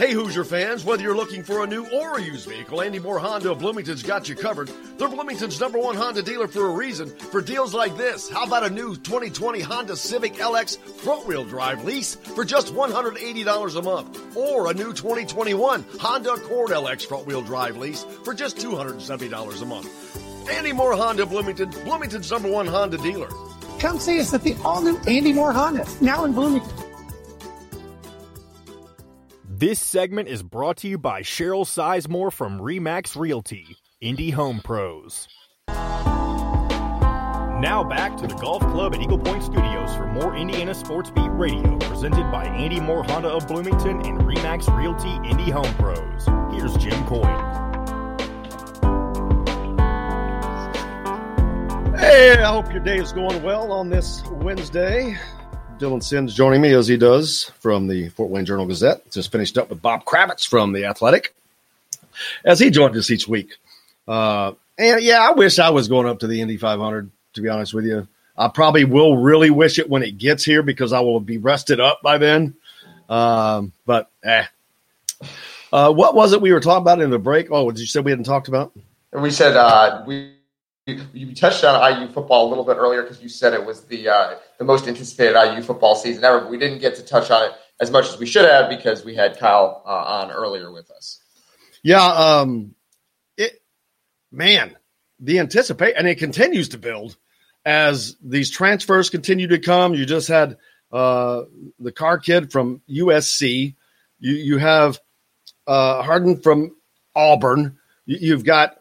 Hey Hoosier fans, whether you're looking for a new or a used vehicle, Andy Moore Honda of Bloomington's got you covered. They're Bloomington's number one Honda dealer for a reason. For deals like this, how about a new 2020 Honda Civic LX front wheel drive lease for just $180 a month? Or a new 2021 Honda Accord LX front wheel drive lease for just $270 a month. Andy Moore Honda Bloomington, Bloomington's number one Honda dealer. Come see us at the all new Andy Moore Honda, now in Bloomington. This segment is brought to you by Cheryl Sizemore from Remax Realty, Indy Home Pros. Now back to the Golf Club at Eagle Point Studios for more Indiana Sports Beat Radio, presented by Andy Moore Honda of Bloomington and Remax Realty Indy Home Pros. Here's Jim Coyle. Hey, I hope your day is going well on this Wednesday. Dylan Sinn joining me as he does from the Fort Wayne Journal Gazette. Just finished up with Bob Kravitz from the Athletic as he joins us each week. Uh, and yeah, I wish I was going up to the Indy 500. To be honest with you, I probably will really wish it when it gets here because I will be rested up by then. Um, but eh. Uh, what was it we were talking about in the break? Oh, did you say we hadn't talked about? We said uh, we you touched on IU football a little bit earlier because you said it was the uh, the most anticipated IU football season ever. But we didn't get to touch on it as much as we should have because we had Kyle uh, on earlier with us. Yeah, um, it man, the anticipate and it continues to build. as these transfers continue to come, you just had uh, the Carr kid from USC. You, you have uh, Harden from Auburn. You, have got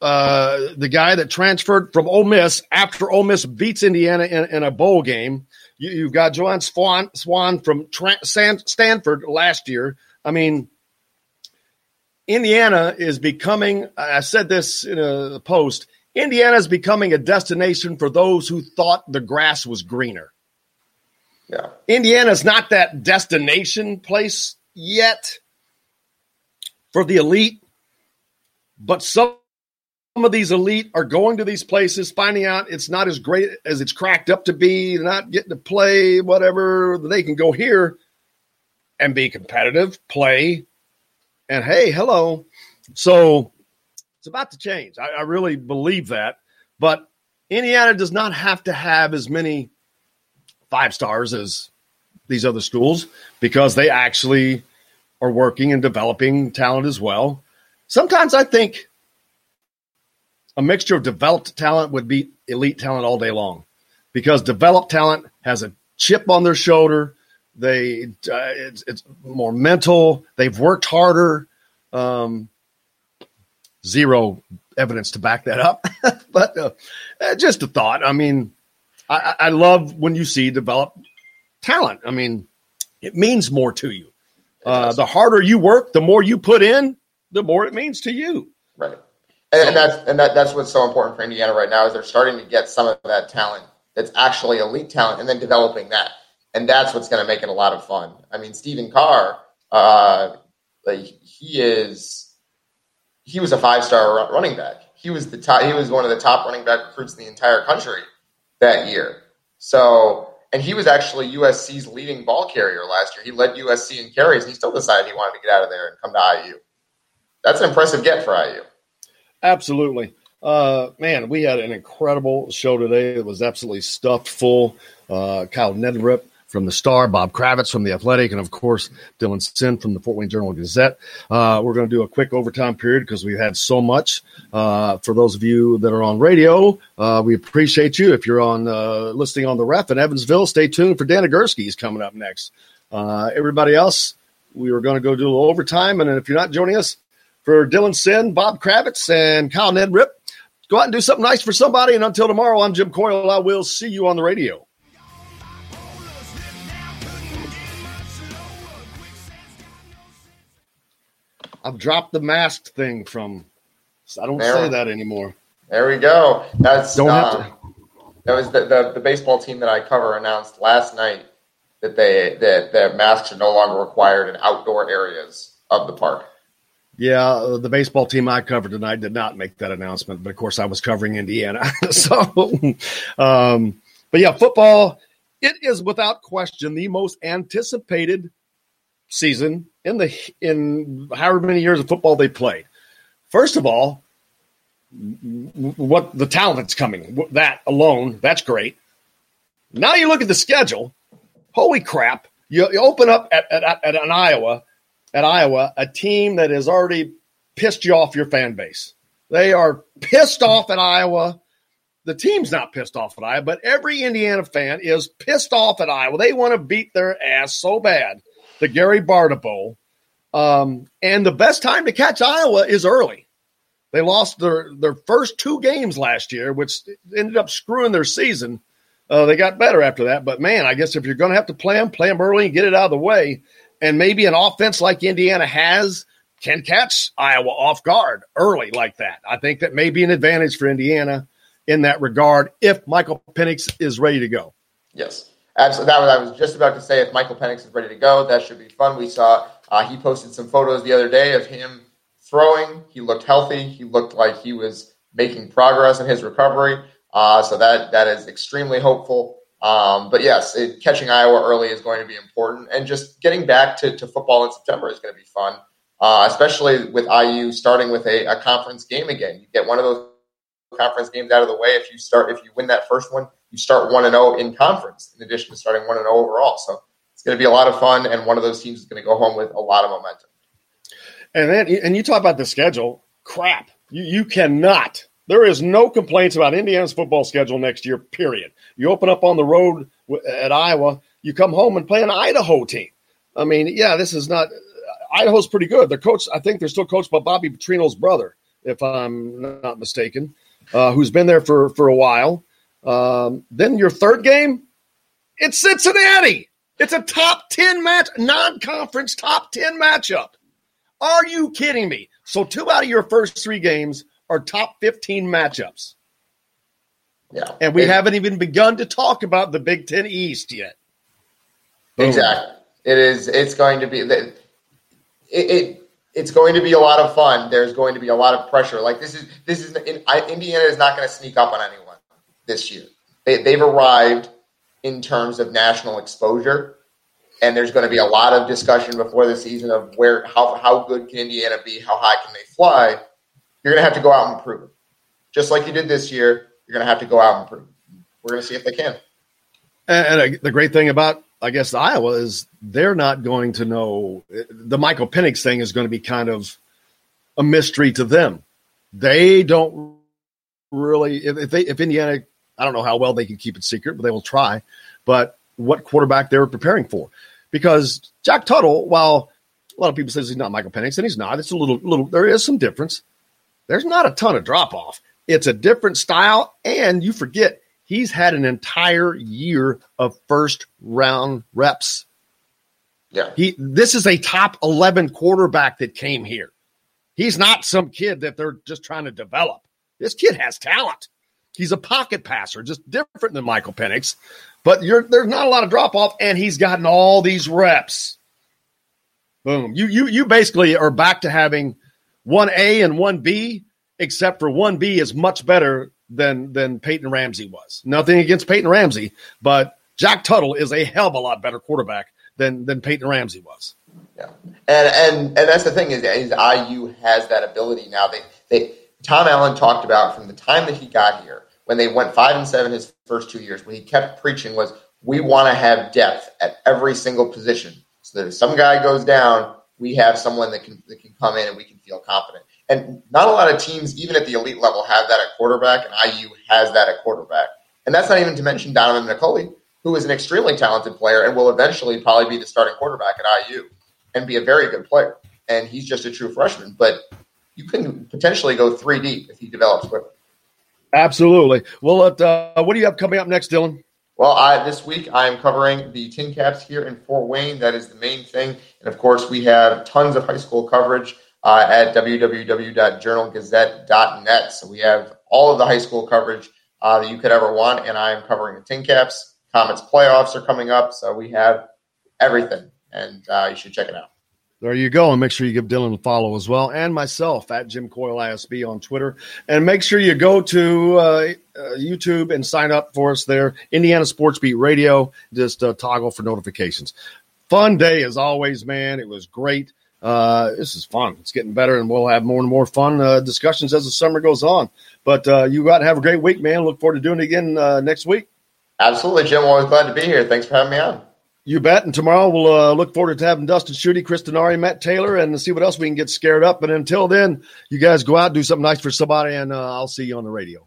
uh, the guy that transferred from Ole Miss after Ole Miss beats Indiana in, in a bowl game. You, have got Joanne Swan, Swan from Tra- Stanford last year. I mean, Indiana is becoming, I said this in a post, Indiana is becoming a destination for those who thought the grass was greener. Yeah. Indiana's not that destination place yet for the elite, but some of these elite are going to these places, finding out it's not as great as it's cracked up to be, not getting to play, whatever. They can go here and be competitive, play, and hey, hello. So it's about to change. I, I really believe that. But Indiana does not have to have as many five stars as these other schools because they actually are working and developing talent as well. Sometimes I think a mixture of developed talent would be elite talent all day long because developed talent has a chip on their shoulder. They uh, it's, it's, more mental. They've worked harder. Um, zero evidence to back that up, *laughs* but uh, uh, just a thought. I mean, I, I love when you see developed talent. I mean, it means more to you. Uh, the harder you work, the more you put in, the more it means to you. Right. And, and that's and that, that's what's so important for Indiana right now is they're starting to get some of that talent that's actually elite talent and then developing that. And that's what's going to make it a lot of fun. I mean, Stephen Carr, uh, like he is he was a five star running back. He was the top, he was one of the top running back recruits in the entire country that year. So, and he was actually USC's leading ball carrier last year. He led USC in carries, and he still decided he wanted to get out of there and come to IU. That's an impressive get for IU. Absolutely. Uh, man, we had an incredible show today. It was absolutely stuffed full. Uh, Kyle Neddenriep from the Star, Bob Kravitz from the Athletic, and of course Dylan Sinn from the Fort Wayne Journal Gazette. Uh, we're going to do a quick overtime period because we've had so much. Uh, for those of you that are on radio, uh, we appreciate you. If you're on uh, listening on the ref in Evansville, stay tuned for Dan Agurski. He's coming up next. Uh, everybody else, we were going to go do a little overtime, and if you're not joining us for Dylan Sinn, Bob Kravitz, and Kyle Neddenriep, go out and do something nice for somebody. And until tomorrow, I'm Jim Coyle. I will see you on the radio. I've dropped the mask thing from. I don't there, say that anymore. There we go. That's don't have to. Um, that was the, the, the baseball team that I cover announced last night that they that the masks are no longer required in outdoor areas of the park. Yeah, the baseball team I covered tonight did not make that announcement, but of course I was covering Indiana. *laughs* so, um, but yeah, football it is without question the most anticipated season in the in however many years of football they played. First of all, what the talent that's coming, that alone, that's great. Now you look at the schedule. Holy crap! You, you open up at, at, at an Iowa, at Iowa, a team that has already pissed you off your fan base. They are pissed off at Iowa. The team's not pissed off at Iowa, but every Indiana fan is pissed off at Iowa. They want to beat their ass so bad the Gary Barta Bowl. Um, and the best time to catch Iowa is early. They lost their, their first two games last year, which ended up screwing their season. Uh, they got better after that. But man, I guess if you're going to have to play them, play them early and get it out of the way. And maybe an offense like Indiana has can catch Iowa off guard early like that. I think that may be an advantage for Indiana in that regard if Michael Penix is ready to go. Yes. Absolutely. That was, I was just about to say if Michael Penix is ready to go, that should be fun. We saw uh, he posted some photos the other day of him throwing. He looked healthy. He looked like he was making progress in his recovery. Uh, so that that is extremely hopeful. Um, but yes, it, catching Iowa early is going to be important, and just getting back to, to football in September is going to be fun, uh, especially with IU starting with a, a conference game again. You get one of those conference games out of the way. If you start, if you win that first one, you start one and zero oh in conference, in addition to starting one and zero oh overall. So it's going to be a lot of fun, and one of those teams is going to go home with a lot of momentum. And then, and you talk about the schedule. Crap, you you cannot There is no complaints about Indiana's football schedule next year, period. You open up on the road at Iowa, you come home and play an Idaho team. I mean, yeah, this is not Idaho's pretty good. They're coached, I think they're still coached by Bobby Petrino's brother, if I'm not mistaken, uh, who's been there for, for a while. Um, then your third game, it's Cincinnati. It's a top 10 match, non conference top 10 matchup. Are you kidding me? So, two out of your first three games are top 15 matchups. Yeah. And we it, haven't even begun to talk about the Big Ten East yet. Exactly. It is, it's going to be, it, it, it's going to be a lot of fun. There's going to be a lot of pressure. Like this is, this is, Indiana is not going to sneak up on anyone this year. They, they've arrived in terms of national exposure. And there's going to be a lot of discussion before the season of where how how good can Indiana be, how high can they fly. You're going to have to go out and prove it, just like you did this year. You're going to have to go out and prove. It. We're going to see if they can. And, and uh, the great thing about I guess Iowa is they're not going to know uh, the Michael Penix thing is going to be kind of a mystery to them. They don't really if they if Indiana I don't know how well they can keep it secret, but they will try. But what quarterback they were preparing for. Because Jack Tuttle, while a lot of people says he's not Michael Penix, and he's not, it's a little little there is some difference. There's not a ton of drop off. It's a different style, and you forget he's had an entire year of first round reps. Yeah. He this is a top 11 quarterback that came here. He's not some kid that they're just trying to develop. This kid has talent. He's a pocket passer, just different than Michael Penix. But there's not a lot of drop off, and he's gotten all these reps. Boom. You you you basically are back to having one A and one B, except for one B is much better than than Peyton Ramsey was. Nothing against Peyton Ramsey, but Jack Tuttle is a hell of a lot better quarterback than than Peyton Ramsey was. Yeah, and and and that's the thing is, is IU has that ability now. They they Tom Allen talked about from the time that he got here when they went five and seven his first two years, what he kept preaching was, we want to have depth at every single position. So that if some guy goes down, we have someone that can that can come in and we can feel confident. And not a lot of teams, even at the elite level, have that at quarterback, and IU has that at quarterback. And that's not even to mention Donaven McCulley, who is an extremely talented player and will eventually probably be the starting quarterback at IU and be a very good player. And he's just a true freshman, but you can potentially go three deep if he develops quickly. Absolutely. Well, uh, what do you have coming up next, Dylan? Well, I, this week I'm covering the TinCaps here in Fort Wayne. That is the main thing. And of course, we have tons of high school coverage uh, at www.journalgazette.net. So we have all of the high school coverage uh, that you could ever want. And I'm covering the TinCaps. Comets playoffs are coming up. So we have everything. And uh, you should check it out. There you go. And make sure you give Dylan a follow as well. And myself at Jim Coyle ISB on Twitter. And make sure you go to uh, YouTube and sign up for us there. Indiana Sports Beat Radio. Just uh, toggle for notifications. Fun day as always, man. It was great. Uh, this is fun. It's getting better, and we'll have more and more fun uh, discussions as the summer goes on. But uh, you got to have a great week, man. Look forward to doing it again next week. Absolutely, Jim. Always glad to be here. Thanks for having me on. You bet. And tomorrow we'll uh, look forward to having Dustin Schutte, Chris Denari, Matt Taylor, and see what else we can get scared up. But until then, you guys go out, do something nice for somebody, and uh, I'll see you on the radio.